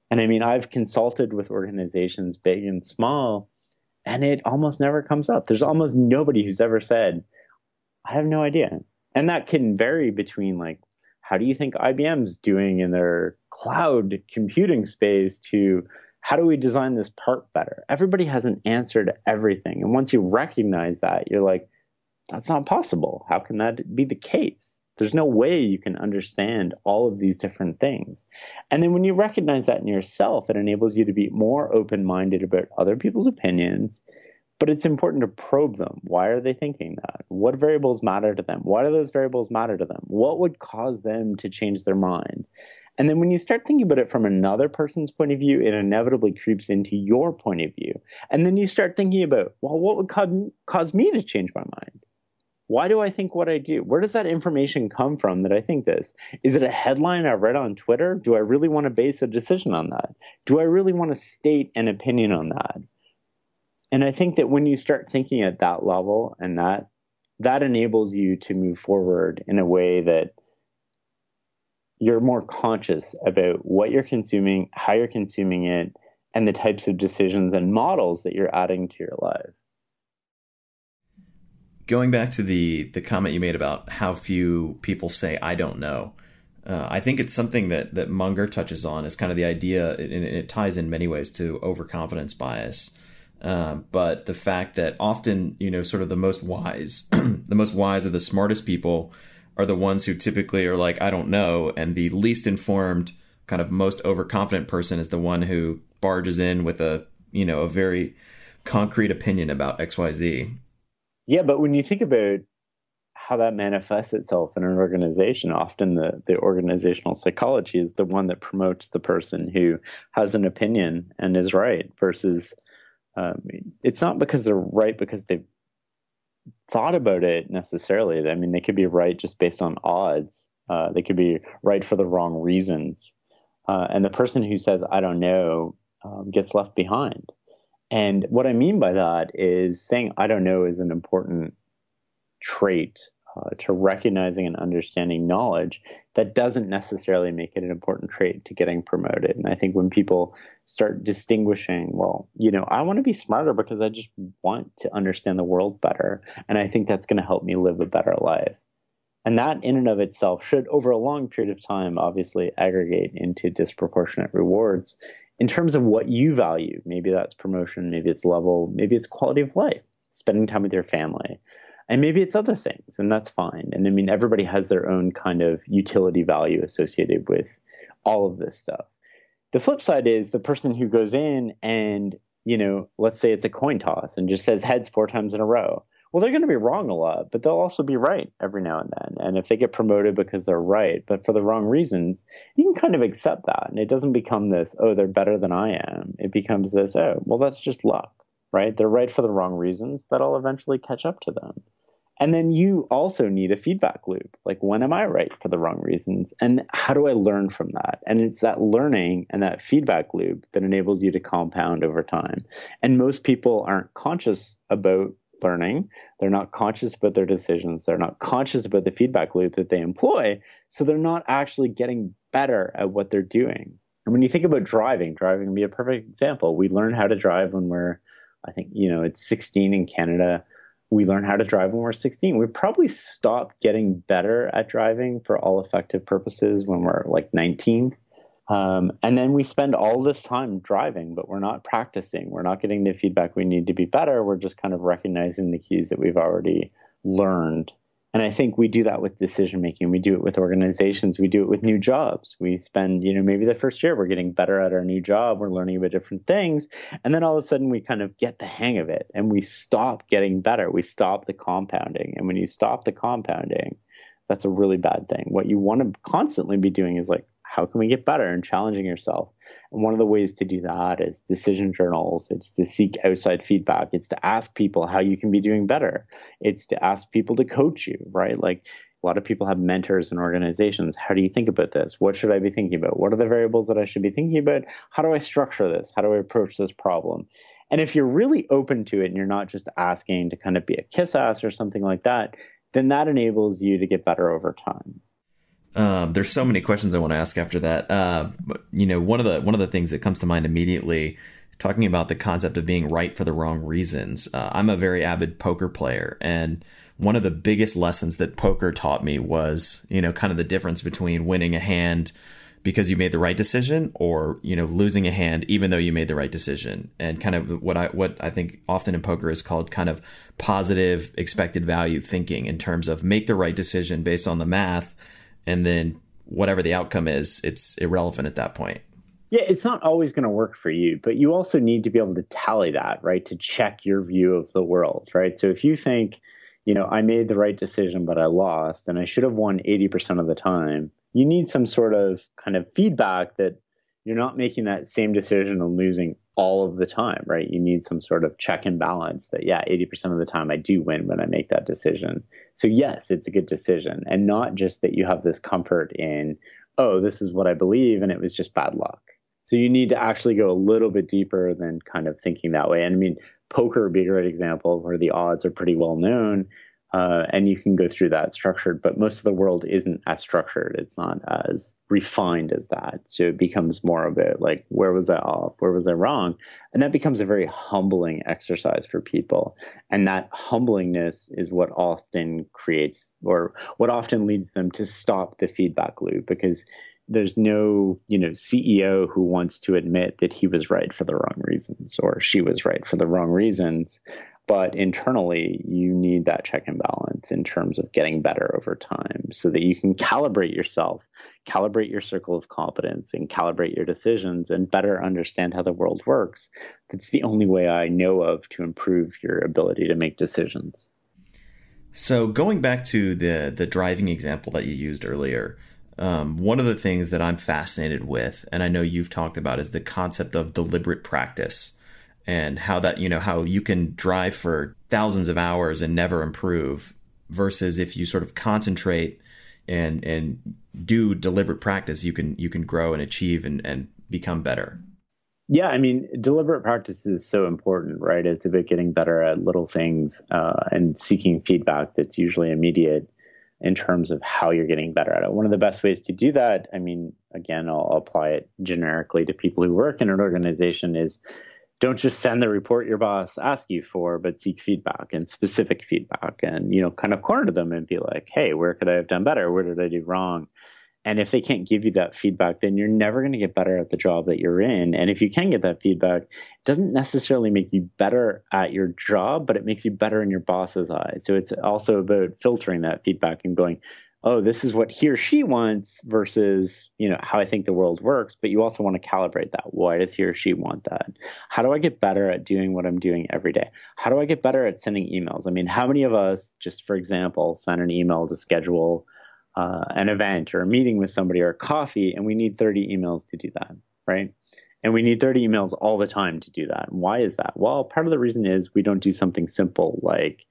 And I mean, I've consulted with organizations big and small, and it almost never comes up. There's almost nobody who's ever said, I have no idea. And that can vary between like, how do you think IBM's doing in their cloud computing space to how do we design this part better? Everybody has an answer to everything. And once you recognize that, you're like, that's not possible. How can that be the case? There's no way you can understand all of these different things. And then when you recognize that in yourself, it enables you to be more open minded about other people's opinions. But it's important to probe them. Why are they thinking that? What variables matter to them? Why do those variables matter to them? What would cause them to change their mind? And then when you start thinking about it from another person's point of view, it inevitably creeps into your point of view. And then you start thinking about, well, what would cause me to change my mind? Why do I think what I do? Where does that information come from that I think this? Is it a headline I read on Twitter? Do I really want to base a decision on that? Do I really want to state an opinion on that? And I think that when you start thinking at that level and that that enables you to move forward in a way that you're more conscious about what you're consuming, how you're consuming it, and the types of decisions and models that you're adding to your life. Going back to the the comment you made about how few people say I don't know. Uh, I think it's something that that Munger touches on is kind of the idea, and it ties in many ways to overconfidence bias. Um, but the fact that often, you know, sort of the most wise, [CLEARS THROAT] the most wise of the smartest people are the ones who typically are like, I don't know. And the least informed, kind of most overconfident person is the one who barges in with a, you know, a very concrete opinion about XYZ. Yeah, but when you think about how that manifests itself in an organization, often the, the organizational psychology is the one that promotes the person who has an opinion and is right versus um, it's not because they're right because they've thought about it necessarily. I mean, they could be right just based on odds. Uh, they could be right for the wrong reasons. Uh, and the person who says, I don't know, um, gets left behind. And what I mean by that is saying, I don't know is an important trait uh, to recognizing and understanding knowledge, that doesn't necessarily make it an important trait to getting promoted. And I think when people start distinguishing, well, you know, I want to be smarter because I just want to understand the world better. And I think that's going to help me live a better life. And that, in and of itself, should, over a long period of time, obviously aggregate into disproportionate rewards in terms of what you value. Maybe that's promotion, maybe it's level, maybe it's quality of life, spending time with your family. And maybe it's other things, and that's fine. And I mean, everybody has their own kind of utility value associated with all of this stuff. The flip side is the person who goes in and, you know, let's say it's a coin toss and just says heads four times in a row. well, they're going to be wrong a lot, but they'll also be right every now and then. And if they get promoted because they're right, but for the wrong reasons, you can kind of accept that. And it doesn't become this, oh, they're better than I am. It becomes this, oh, well, that's just luck, right? They're right for the wrong reasons. That'll eventually catch up to them. And then you also need a feedback loop. Like, when am I right for the wrong reasons? And how do I learn from that? And it's that learning and that feedback loop that enables you to compound over time. And most people aren't conscious about learning. They're not conscious about their decisions. They're not conscious about the feedback loop that they employ. So they're not actually getting better at what they're doing. And when you think about driving, driving would be a perfect example. We learn how to drive when we're, I think, you know, it's 16 in Canada. We learn how to drive when we're 16. We probably stop getting better at driving for all effective purposes when we're like 19 um, and then we spend all this time driving, but we're not practicing. We're not getting the feedback we need to be better. We're just kind of recognizing the cues that we've already learned. And I think we do that with decision making. We do it with organizations. We do it with new jobs. We spend, you know, maybe the first year we're getting better at our new job. We're learning about different things. And then all of a sudden we kind of get the hang of it and we stop getting better. We stop the compounding. And when you stop the compounding, that's a really bad thing. What you want to constantly be doing is like, how can we get better and challenging yourself and one of the ways to do that is decision journals. It's to seek outside feedback. It's to ask people how you can be doing better. It's to ask people to coach you right? Like a lot of people have mentors and organizations. How do you think about this? What should i be thinking about? What are the variables that i should be thinking about? How do i structure this? How do i approach this problem? And if you're really open to it and you're not just asking to kind of be a kiss ass or something like that then that enables you to get better over time um, there's so many questions I want to ask after that. Uh, but, you know, one of the one of the things that comes to mind immediately, talking about the concept of being right for the wrong reasons. Uh, I'm a very avid poker player, and one of the biggest lessons that poker taught me was, you know, kind of the difference between winning a hand because you made the right decision or you know losing a hand even though you made the right decision and kind of what i what i think often in poker is called kind of positive expected value thinking in terms of make the right decision based on the math and then whatever the outcome is, it's irrelevant at that point. Yeah, it's not always going to work for you, but you also need to be able to tally that, right? To check your view of the world, right? So if you think, you know, I made the right decision, but I lost and I should have won 80% of the time, you need some sort of kind of feedback that you're not making that same decision and losing all of the time, right? You need some sort of check and balance that, yeah, 80% of the time I do win when I make that decision. So, yes, it's a good decision. And not just that you have this comfort in, oh, this is what I believe and it was just bad luck. So, you need to actually go a little bit deeper than kind of thinking that way. And I mean, poker would be a great example where the odds are pretty well known. Uh, and you can go through that structured, but most of the world isn't as structured. It's not as refined as that. So it becomes more of it like, where was I off? Where was I wrong? And that becomes a very humbling exercise for people. And that humblingness is what often creates or what often leads them to stop the feedback loop because there's no you know ceo who wants to admit that he was right for the wrong reasons or she was right for the wrong reasons but internally, you need that check and balance in terms of getting better over time so that you can calibrate yourself, calibrate your circle of competence, and calibrate your decisions and better understand how the world works. That's the only way I know of to improve your ability to make decisions. So, going back to the, the driving example that you used earlier, um, one of the things that I'm fascinated with, and I know you've talked about, is the concept of deliberate practice and how that you know how you can drive for thousands of hours and never improve versus if you sort of concentrate and and do deliberate practice you can you can grow and achieve and, and become better. Yeah i mean deliberate practice is so important right? It's about getting better at little things uh, and seeking feedback that's usually immediate in terms of how you're getting better at it. One of the best ways to do that i mean again i'll apply it generically to people who work in an organization is don't just send the report your boss asks you for, but seek feedback and specific feedback and, you know, kind of corner them and be like, hey, where could I have done better? Where did I do wrong? And if they can't give you that feedback, then you're never going to get better at the job that you're in. And if you can get that feedback, it doesn't necessarily make you better at your job, but it makes you better in your boss's eyes. So it's also about filtering that feedback and going, oh, this is what he or she wants versus, you know, how I think the world works. But you also want to calibrate that. Why does he or she want that? How do I get better at doing what I'm doing every day? How do I get better at sending emails? I mean, how many of us, just for example, send an email to schedule uh, an event or a meeting with somebody or a coffee, and we need 30 emails to do that, right? And we need 30 emails all the time to do that. Why is that? Well, part of the reason is we don't do something simple like,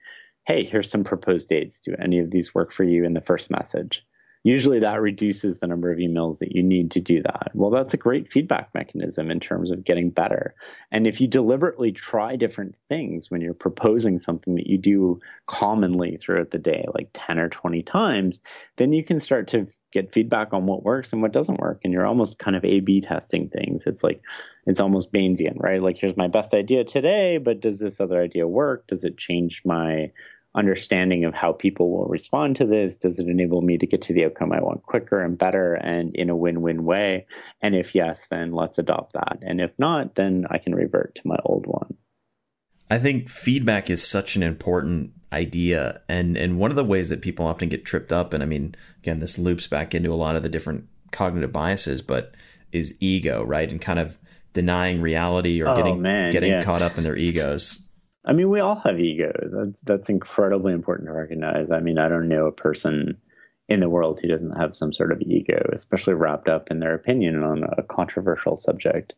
hey, here's some proposed dates. Do any of these work for you in the first message? Usually that reduces the number of emails that you need to do that. Well, that's a great feedback mechanism in terms of getting better. And if you deliberately try different things when you're proposing something that you do commonly throughout the day, like 10 or 20 times, then you can start to get feedback on what works and what doesn't work. And you're almost kind of A B testing things. It's like, it's almost Bayesian, right? Like, here's my best idea today, but does this other idea work? Does it change my understanding of how people will respond to this? Does it enable me to get to the outcome I want quicker and better and in a win win way? And if yes, then let's adopt that. And if not, then I can revert to my old one. I think feedback is such an important idea and and one of the ways that people often get tripped up and I mean again this loops back into a lot of the different cognitive biases but is ego right and kind of denying reality or oh, getting man, getting yeah. caught up in their egos I mean, we all have ego. That's that's incredibly important to recognize. I mean, I don't know a person in the world who doesn't have some sort of ego, especially wrapped up in their opinion on a controversial subject.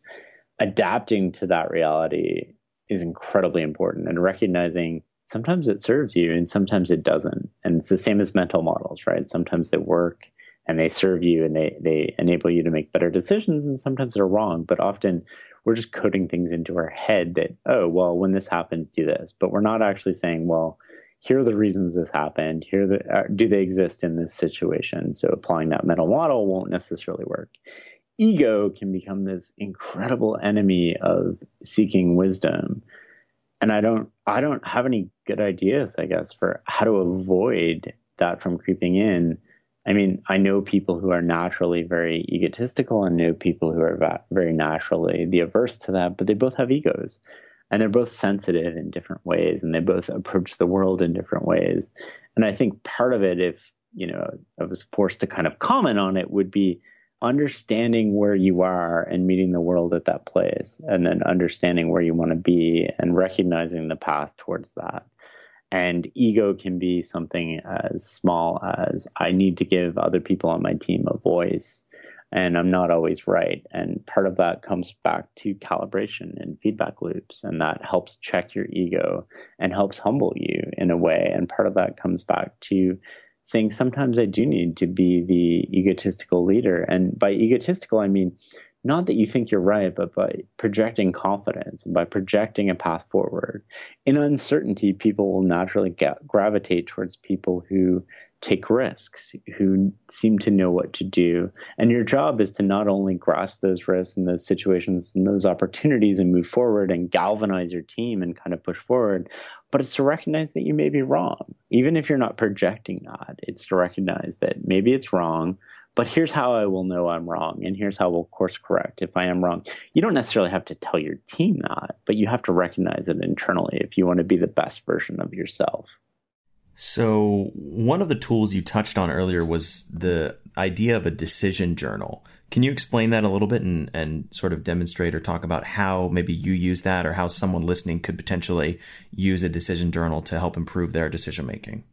Adapting to that reality is incredibly important and recognizing sometimes it serves you and sometimes it doesn't. And it's the same as mental models, right? Sometimes they work and they serve you and they, they enable you to make better decisions and sometimes they're wrong. But often we're just coding things into our head that, oh, well, when this happens, do this. But we're not actually saying, well, here are the reasons this happened. Here, the, uh, do they exist in this situation? So applying that mental model won't necessarily work. Ego can become this incredible enemy of seeking wisdom, and I don't, I don't have any good ideas, I guess, for how to avoid that from creeping in I mean, I know people who are naturally very egotistical and know people who are very naturally the averse to that, but they both have egos and they're both sensitive in different ways and they both approach the world in different ways. And I think part of it, if, you know, I was forced to kind of comment on it, would be understanding where you are and meeting the world at that place and then understanding where you want to be and recognizing the path towards that. And ego can be something as small as I need to give other people on my team a voice, and I'm not always right. And part of that comes back to calibration and feedback loops, and that helps check your ego and helps humble you in a way. And part of that comes back to saying sometimes I do need to be the egotistical leader. And by egotistical, I mean, not that you think you're right, but by projecting confidence and by projecting a path forward. In uncertainty, people will naturally get, gravitate towards people who take risks, who seem to know what to do. And your job is to not only grasp those risks and those situations and those opportunities and move forward and galvanize your team and kind of push forward, but it's to recognize that you may be wrong. Even if you're not projecting that, it's to recognize that maybe it's wrong but here's how I will know I'm wrong, and here's how we'll course correct if I am wrong. You don't necessarily have to tell your team that, but you have to recognize it internally if you want to be the best version of yourself. So, one of the tools you touched on earlier was the idea of a decision journal. Can you explain that a little bit and, and sort of demonstrate or talk about how maybe you use that or how someone listening could potentially use a decision journal to help improve their decision making?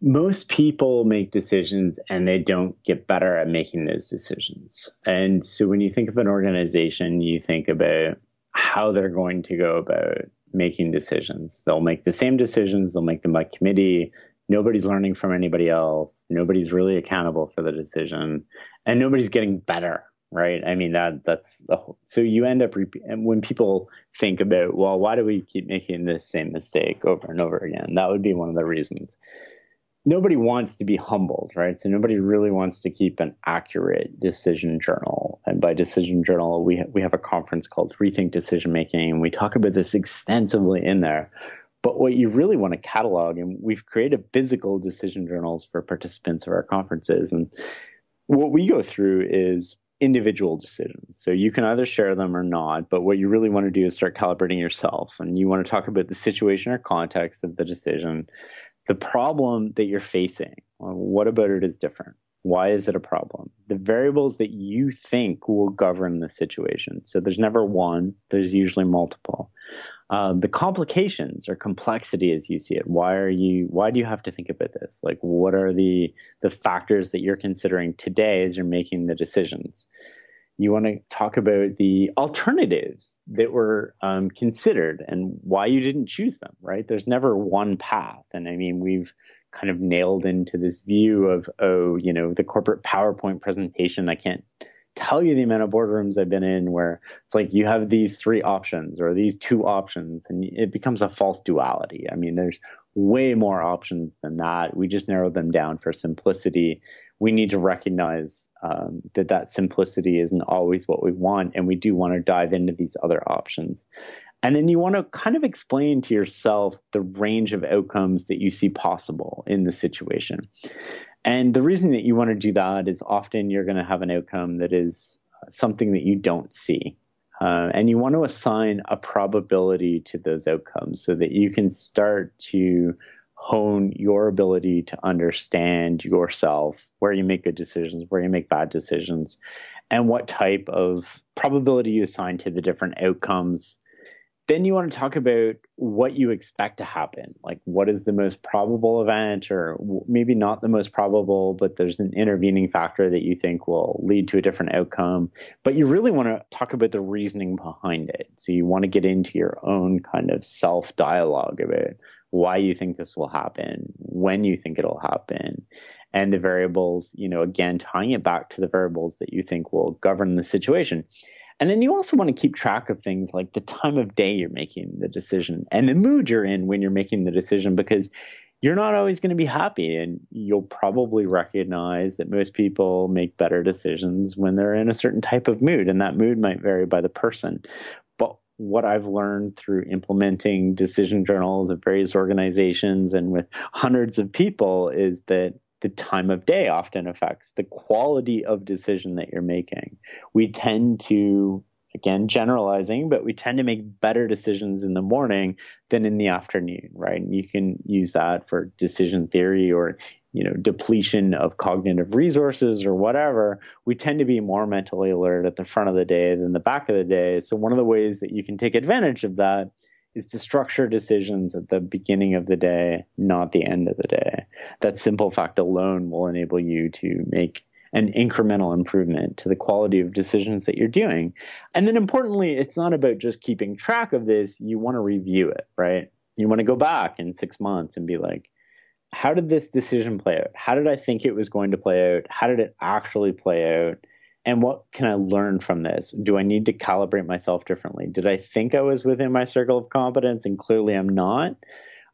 Most people make decisions and they don't get better at making those decisions. And so when you think of an organization, you think about how they're going to go about making decisions. They'll make the same decisions, they'll make them by committee. Nobody's learning from anybody else. Nobody's really accountable for the decision, and nobody's getting better right? I mean that that's the whole, so you end up when people think about well, why do we keep making this same mistake over and over again? That would be one of the reasons nobody wants to be humbled, right? So nobody really wants to keep an accurate decision journal. And by decision journal, we ha- we have a conference called Rethink Decision Making, and we talk about this extensively in there. But what you really want to catalog, and we've created physical decision journals for participants of our conferences, and what we go through is individual decisions. So you can either share them or not, but what you really want to do is start calibrating yourself. And you want to talk about the situation or context of the decision the problem that you're facing. What about it is different? Why is it a problem? The variables that you think will govern the situation. So there's never one, there's usually multiple. Uh, the complications or complexity as you see it. Why are you why do you have to think about this? Like what are the the factors that you're considering today as you're making the decisions? You want to talk about the alternatives that were um, considered and why you didn't choose them, right? There's never one path. And I mean, we've kind of nailed into this view of, oh, you know, the corporate PowerPoint presentation. I can't tell you the amount of boardrooms I've been in where it's like you have these three options or these two options, and it becomes a false duality. I mean, there's way more options than that. We just narrowed them down for simplicity. We need to recognize um, that that simplicity isn't always what we want, and we do want to dive into these other options. And then you want to kind of explain to yourself the range of outcomes that you see possible in the situation. And the reason that you want to do that is often you're going to have an outcome that is something that you don't see. Uh, and you want to assign a probability to those outcomes so that you can start to hone your ability to understand yourself, where you make good decisions, where you make bad decisions, and what type of probability you assign to the different outcomes then you want to talk about what you expect to happen. Like, what is the most probable event, or maybe not the most probable, but there's an intervening factor that you think will lead to a different outcome. But you really want to talk about the reasoning behind it. So you want to get into your own kind of self dialogue about why you think this will happen, when you think it'll happen, and the variables, you know, again, tying it back to the variables that you think will govern the situation. And then you also want to keep track of things like the time of day you're making the decision and the mood you're in when you're making the decision because you're not always going to be happy and you'll probably recognize that most people make better decisions when they're in a certain type of mood and that mood might vary by the person what i've learned through implementing decision journals of various organizations and with hundreds of people is that the time of day often affects the quality of decision that you're making. We tend to, again, generalizing, but we tend to make better decisions in the morning than in the afternoon, right? And you can use that for decision theory or you know depletion of cognitive resources or whatever we tend to be more mentally alert at the front of the day than the back of the day so one of the ways that you can take advantage of that is to structure decisions at the beginning of the day, not the end of the day. That simple fact alone will enable you to make an incremental improvement to the quality of decisions that you're doing. And then importantly, it's not about just keeping track of this, you want to review it, right? You want to go back in 6 months and be like, how did this decision play out? How did I think it was going to play out? How did it actually play out? and what can I learn from this? Do I need to calibrate myself differently? Did I think I was within my circle of competence and clearly I'm not?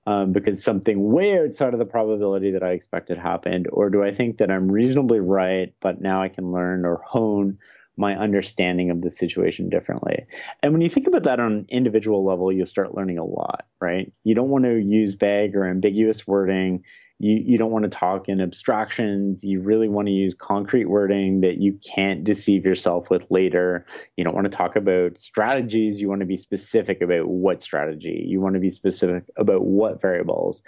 Um, because something way outside of the probability that I expected happened? Or do I think that I'm reasonably right, but now I can learn or hone my understanding of the situation differently? And when you think about that on an individual level, you'll start learning a lot, right? You don't want to use vague or ambiguous wording you, you don't want to talk in abstractions. You really want to use concrete wording that you can't deceive yourself with later. You don't want to talk about strategies. You want to be specific about what strategy. You want to be specific about what variables,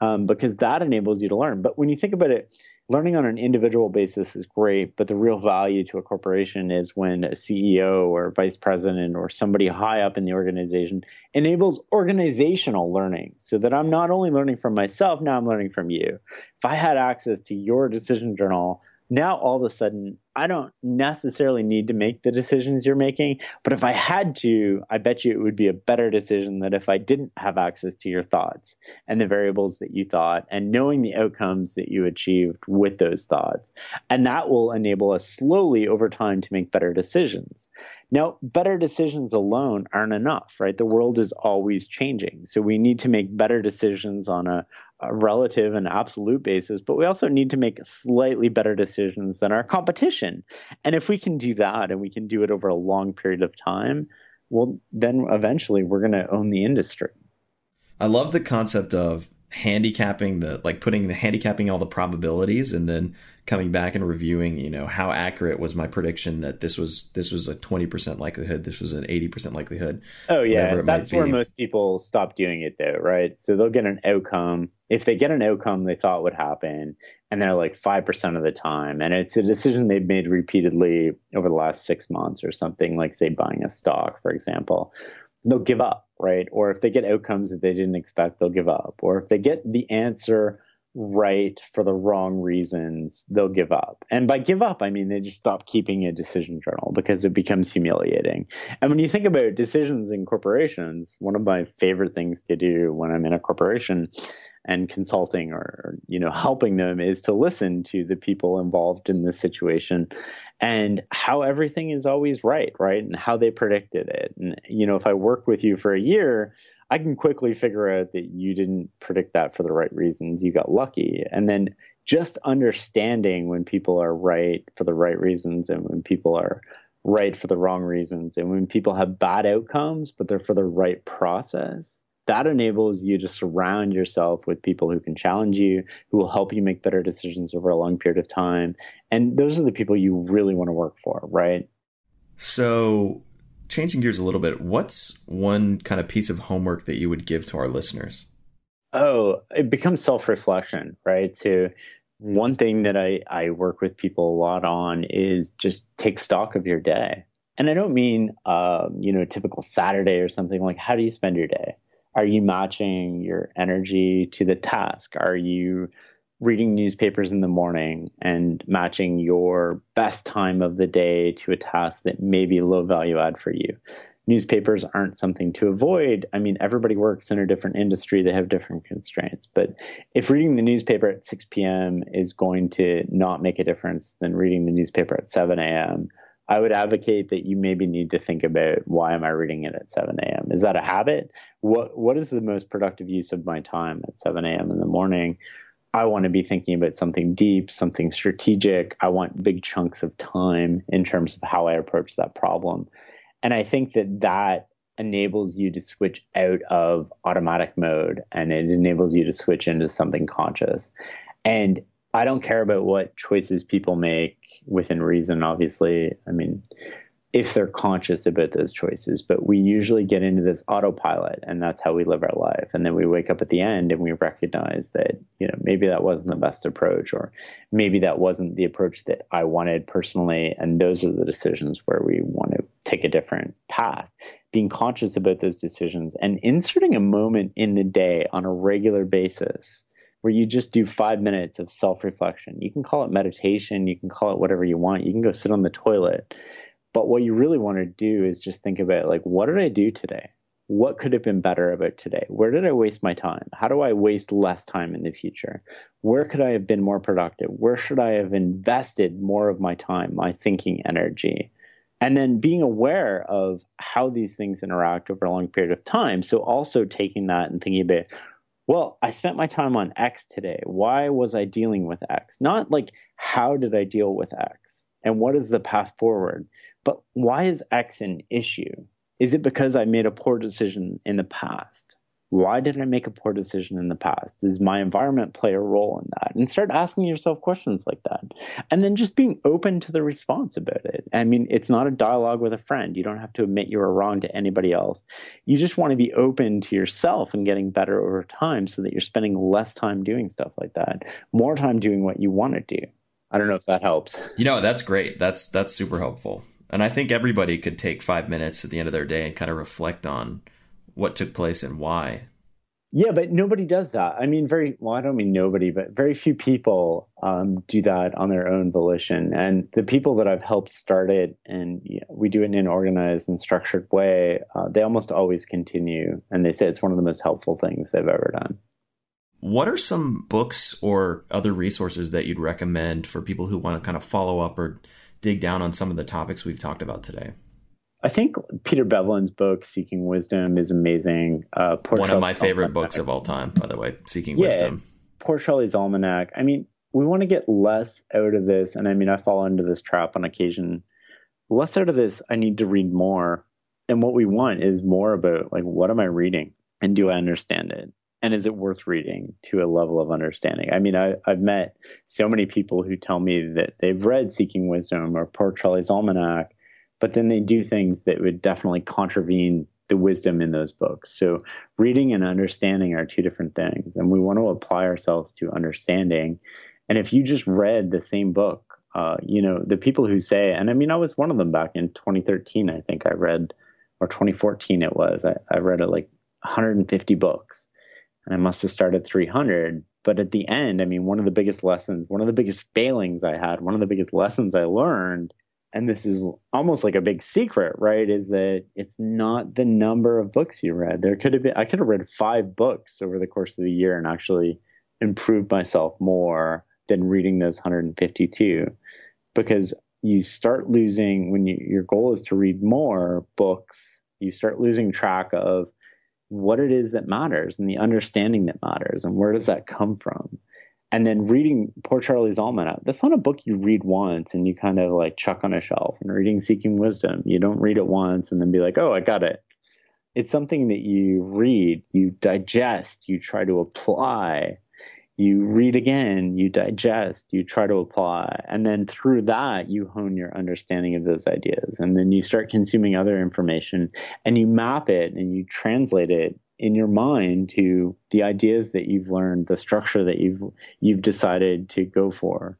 um, because that enables you to learn. But when you think about it, learning on an individual basis is great, but the real value to a corporation is when a CEO or vice president or somebody high up in the organization enables organizational learning so that I'm not only learning from myself, now I'm learning from you. If I had access to your decision journal, now all of a sudden I don't necessarily need to make the decisions you're making, but if I had to, I bet you it would be a better decision than if I didn't have access to your thoughts and the variables that you thought and knowing the outcomes that you achieved with those thoughts. And that will enable us slowly over time to make better decisions. Now, better decisions alone aren't enough, right? The world is always changing. So we need to make better decisions on a, a relative and absolute basis, but we also need to make slightly better decisions than our competition. And if we can do that and we can do it over a long period of time, well, then eventually we're going to own the industry. I love the concept of handicapping the like putting the handicapping all the probabilities and then coming back and reviewing you know how accurate was my prediction that this was this was a 20% likelihood this was an 80% likelihood oh yeah. that's where most people stop doing it though right? So they'll get an outcome. If they get an outcome they thought would happen and they're like 5% of the time and it's a decision they've made repeatedly over the last six months or something like say buying a stock for example they'll give up, right? Or if they get outcomes that they didn't expect, they'll give up. Or if they get the answer right for the wrong reasons, they'll give up. And by give up, I mean they just stop keeping a decision journal because it becomes humiliating. And when you think about decisions in corporations, one of my favorite things to do when I'm in a corporation and consulting or you know helping them is to listen to the people involved in the situation and how everything is always right right? And how they predicted it. And you know if i work with you for a year i can quickly figure out that you didn't predict that for the right reasons. You got lucky. And then just understanding when people are right for the right reasons and when people are right for the wrong reasons and when people have bad outcomes but they're for the right process that enables you to surround yourself with people who can challenge you, who will help you make better decisions over a long period of time. And those are the people you really want to work for, right? So, changing gears a little bit, what's one kind of piece of homework that you would give to our listeners? Oh, it becomes self reflection, right? So, one thing that I, I work with people a lot on is just take stock of your day. And I don't mean, um, you know, typical Saturday or something like, how do you spend your day? Are you matching your energy to the task? Are you reading newspapers in the morning and matching your best time of the day to a task that may be low value add for you? Newspapers aren't something to avoid. I mean, everybody works in a different industry, they have different constraints. But if reading the newspaper at 6 p.m. is going to not make a difference, then reading the newspaper at 7 a.m. I would advocate that you maybe need to think about why am I reading it at 7 a.m. Is that a habit? What what is the most productive use of my time at 7 a.m. in the morning? I want to be thinking about something deep, something strategic. I want big chunks of time in terms of how I approach that problem. And I think that that enables you to switch out of automatic mode and it enables you to switch into something conscious. And I don't care about what choices people make within reason, obviously. I mean, if they're conscious about those choices, but we usually get into this autopilot and that's how we live our life. And then we wake up at the end and we recognize that, you know, maybe that wasn't the best approach or maybe that wasn't the approach that I wanted personally. And those are the decisions where we want to take a different path. Being conscious about those decisions and inserting a moment in the day on a regular basis where you just do five minutes of self reflection. You can call it meditation, you can call it whatever you want. You can go sit on the toilet. But what you really want to do is just think about like, what did I do today? What could have been better about today? Where did I waste my time? How do I waste less time in the future? Where could I have been more productive? Where should I have invested more of my time, my thinking energy? And then being aware of how these things interact over a long period of time. So also taking that and thinking about well, I spent my time on X today. Why was I dealing with X? Not like, how did I deal with X? And what is the path forward? But why is X an issue? Is it because I made a poor decision in the past? Why did I make a poor decision in the past? Does my environment play a role in that? And start asking yourself questions like that. And then just being open to the response about it. I mean, it's not a dialogue with a friend. You don't have to admit you were wrong to anybody else. You just want to be open to yourself and getting better over time so that you're spending less time doing stuff like that, more time doing what you want to do. I don't know if that helps. You know, that's great. That's that's super helpful. And I think everybody could take 5 minutes at the end of their day and kind of reflect on what took place and why. Yeah, but nobody does that. I mean, very well. I don't mean nobody, but very few people um, do that on their own volition. And the people that I've helped start it, and you know, we do it in an organized and structured way, uh, they almost always continue, and they say it's one of the most helpful things they've ever done. What are some books or other resources that you'd recommend for people who want to kind of follow up or dig down on some of the topics we've talked about today? I think Peter Bevelin's book "Seeking Wisdom" is amazing. Uh, One of my favorite Almanack. books of all time, by the way. "Seeking yeah, Wisdom." Poor Charlie's Almanack. I mean, we want to get less out of this, and I mean, I fall into this trap on occasion. Less out of this, I need to read more, and what we want is more about like what am I reading, and do I understand it? and is it worth reading to a level of understanding? I mean, I, have met so many people who tell me that they've read Seeking Wisdom or Poor Charlie's Almanack, but then they do things that would definitely contravene the wisdom in those books. So, reading and understanding are two different things, and we want to apply ourselves to understanding. And if you just read the same book, uh, you know, the people who say, and I mean, I was one of them back in 2013, I think I read, or 2014 it was, I, I read it like 150 books and I must have started 300. But at the end, I mean, one of the biggest lessons, one of the biggest failings I had, one of the biggest lessons I learned, and this is almost like a big secret, right? Is that it's not the number of books you read. There could have been, I could have read five books over the course of the year and actually improved myself more than reading those 152 because you start losing when you, your goal is to read more books, you start losing track of what it is that matters and the understanding that matters and where does that come from and then reading poor charlie's almanack that's not a book you read once and you kind of like chuck on a shelf. And reading seeking wisdom you don't read it once and then be like oh i got it. It's something that you read you digest you try to apply. You read again, you digest, you try to apply, and then through that, you hone your understanding of those ideas. And then you start consuming other information and you map it and you translate it in your mind to the ideas that you've learned, the structure that you've you've decided to go for.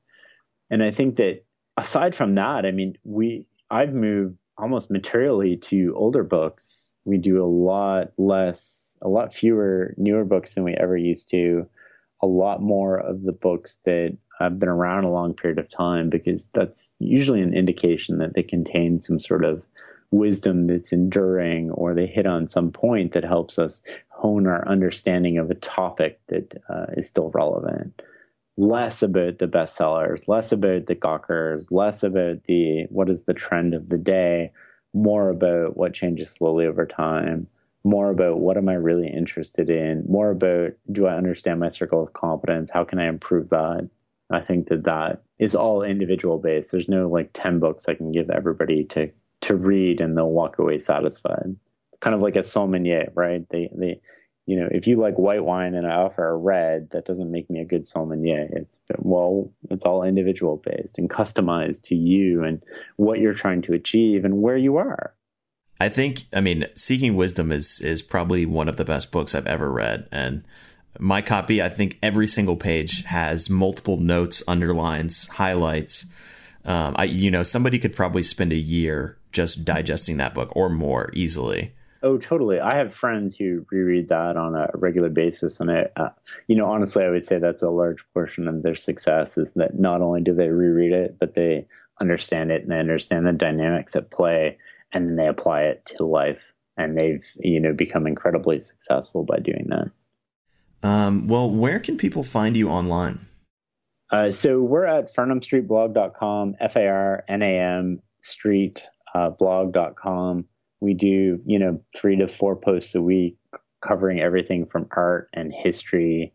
And I think that aside from that, I mean, we I've moved almost materially to older books. We do a lot less, a lot fewer newer books than we ever used to a lot more of the books that have been around a long period of time because that's usually an indication that they contain some sort of wisdom that's enduring or they hit on some point that helps us hone our understanding of a topic that uh, is still relevant less about the bestsellers less about the gawkers less about the what is the trend of the day more about what changes slowly over time more about what am I really interested in, more about do I understand my circle of competence, how can I improve that. I think that that is all individual based. There's no like 10 books I can give everybody to to read and they'll walk away satisfied. It's kind of like a sommelier, right? They they you know, if you like white wine and I offer a red, that doesn't make me a good sommelier. It's well, it's all individual based and customized to you and what you're trying to achieve and where you are. I think, I mean, Seeking Wisdom is is probably one of the best books I've ever read, and my copy, I think every single page has multiple notes, underlines, highlights. Um, I, you know, somebody could probably spend a year just digesting that book or more easily. Oh, totally. I have friends who reread that on a regular basis, and I, uh, you know, honestly, I would say that's a large portion of their success is that not only do they reread it, but they understand it and they understand the dynamics at play and then they apply it to life and they've you know become incredibly successful by doing that um, well where can people find you online uh, so we're at farnamstreetblog.com f-a-r-n-a-m street uh, blog.com we do you know three to four posts a week covering everything from art and history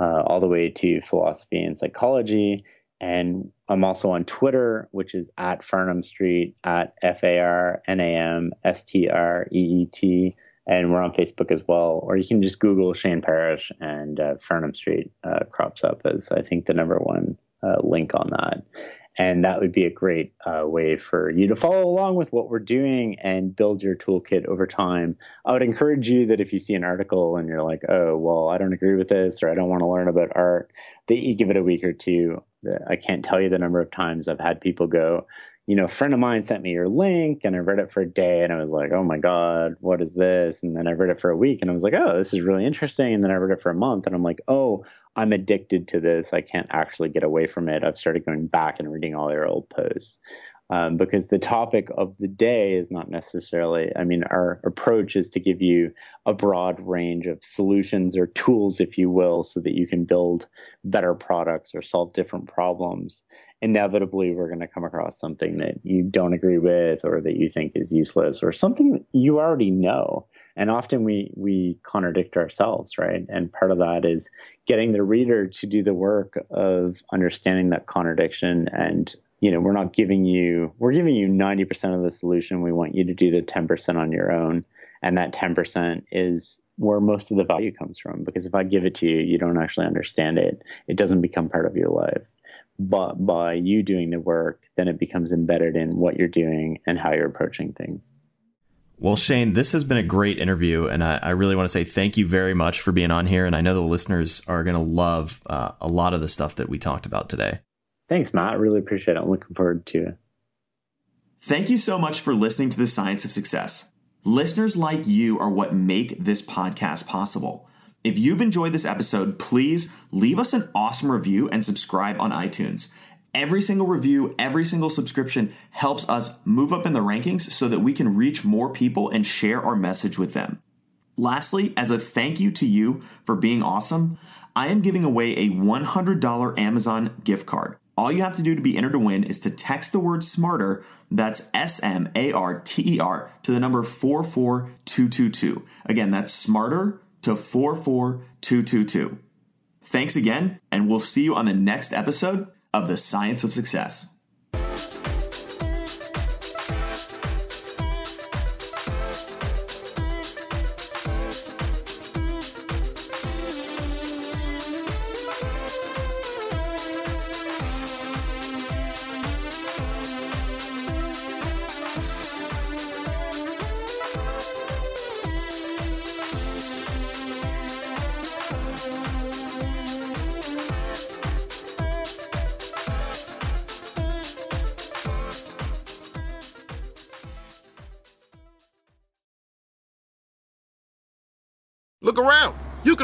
uh, all the way to philosophy and psychology and I'm also on Twitter, which is at Farnam Street, at F A R N A M S T R E E T. And we're on Facebook as well. Or you can just Google Shane Parrish and uh, Farnam Street uh, crops up as, I think, the number one uh, link on that. And that would be a great uh, way for you to follow along with what we're doing and build your toolkit over time. I would encourage you that if you see an article and you're like, oh, well, I don't agree with this or I don't want to learn about art, that you give it a week or two I can't tell you the number of times I've had people go, you know, a friend of mine sent me your link and I read it for a day and I was like, oh my God, what is this? And then I read it for a week and I was like, oh, this is really interesting. And then I read it for a month and I'm like, oh, I'm addicted to this. I can't actually get away from it. I've started going back and reading all your old posts um, because the topic of the day is not necessarily, I mean, our approach is to give you a broad range of solutions or tools, if you will, so that you can build better products or solve different problems. Inevitably, we're going to come across something that you don't agree with or that you think is useless or something you already know. And often we, we contradict ourselves, right? And part of that is getting the reader to do the work of understanding that contradiction and you know, we're not giving you, we're giving you 90% of the solution. We want you to do the 10% on your own. And that 10% is where most of the value comes from. Because if I give it to you, you don't actually understand it. It doesn't become part of your life. But by you doing the work, then it becomes embedded in what you're doing and how you're approaching things. Well, Shane, this has been a great interview, and I, I, really want to say thank you very much for being on here. And I know the listeners are going to love uh, a lot of the stuff that we talked about today. Thanks, Matt. I really appreciate it. I'm looking forward to it. Thank you so much for listening to the Science of Success. Listeners like you are what make this podcast possible. If you've enjoyed this episode, please leave us an awesome review and subscribe on iTunes. Every single review, every single subscription helps us move up in the rankings so that we can reach more people and share our message with them. Lastly, as a thank you to you for being awesome, I am giving away a $100 Amazon gift card. All you have to do to be entered to win is to text the word smarter, that's S M A R T E R, to the number 44222. Again, that's smarter to 44222. Thanks again, and we'll see you on the next episode of The Science of Success.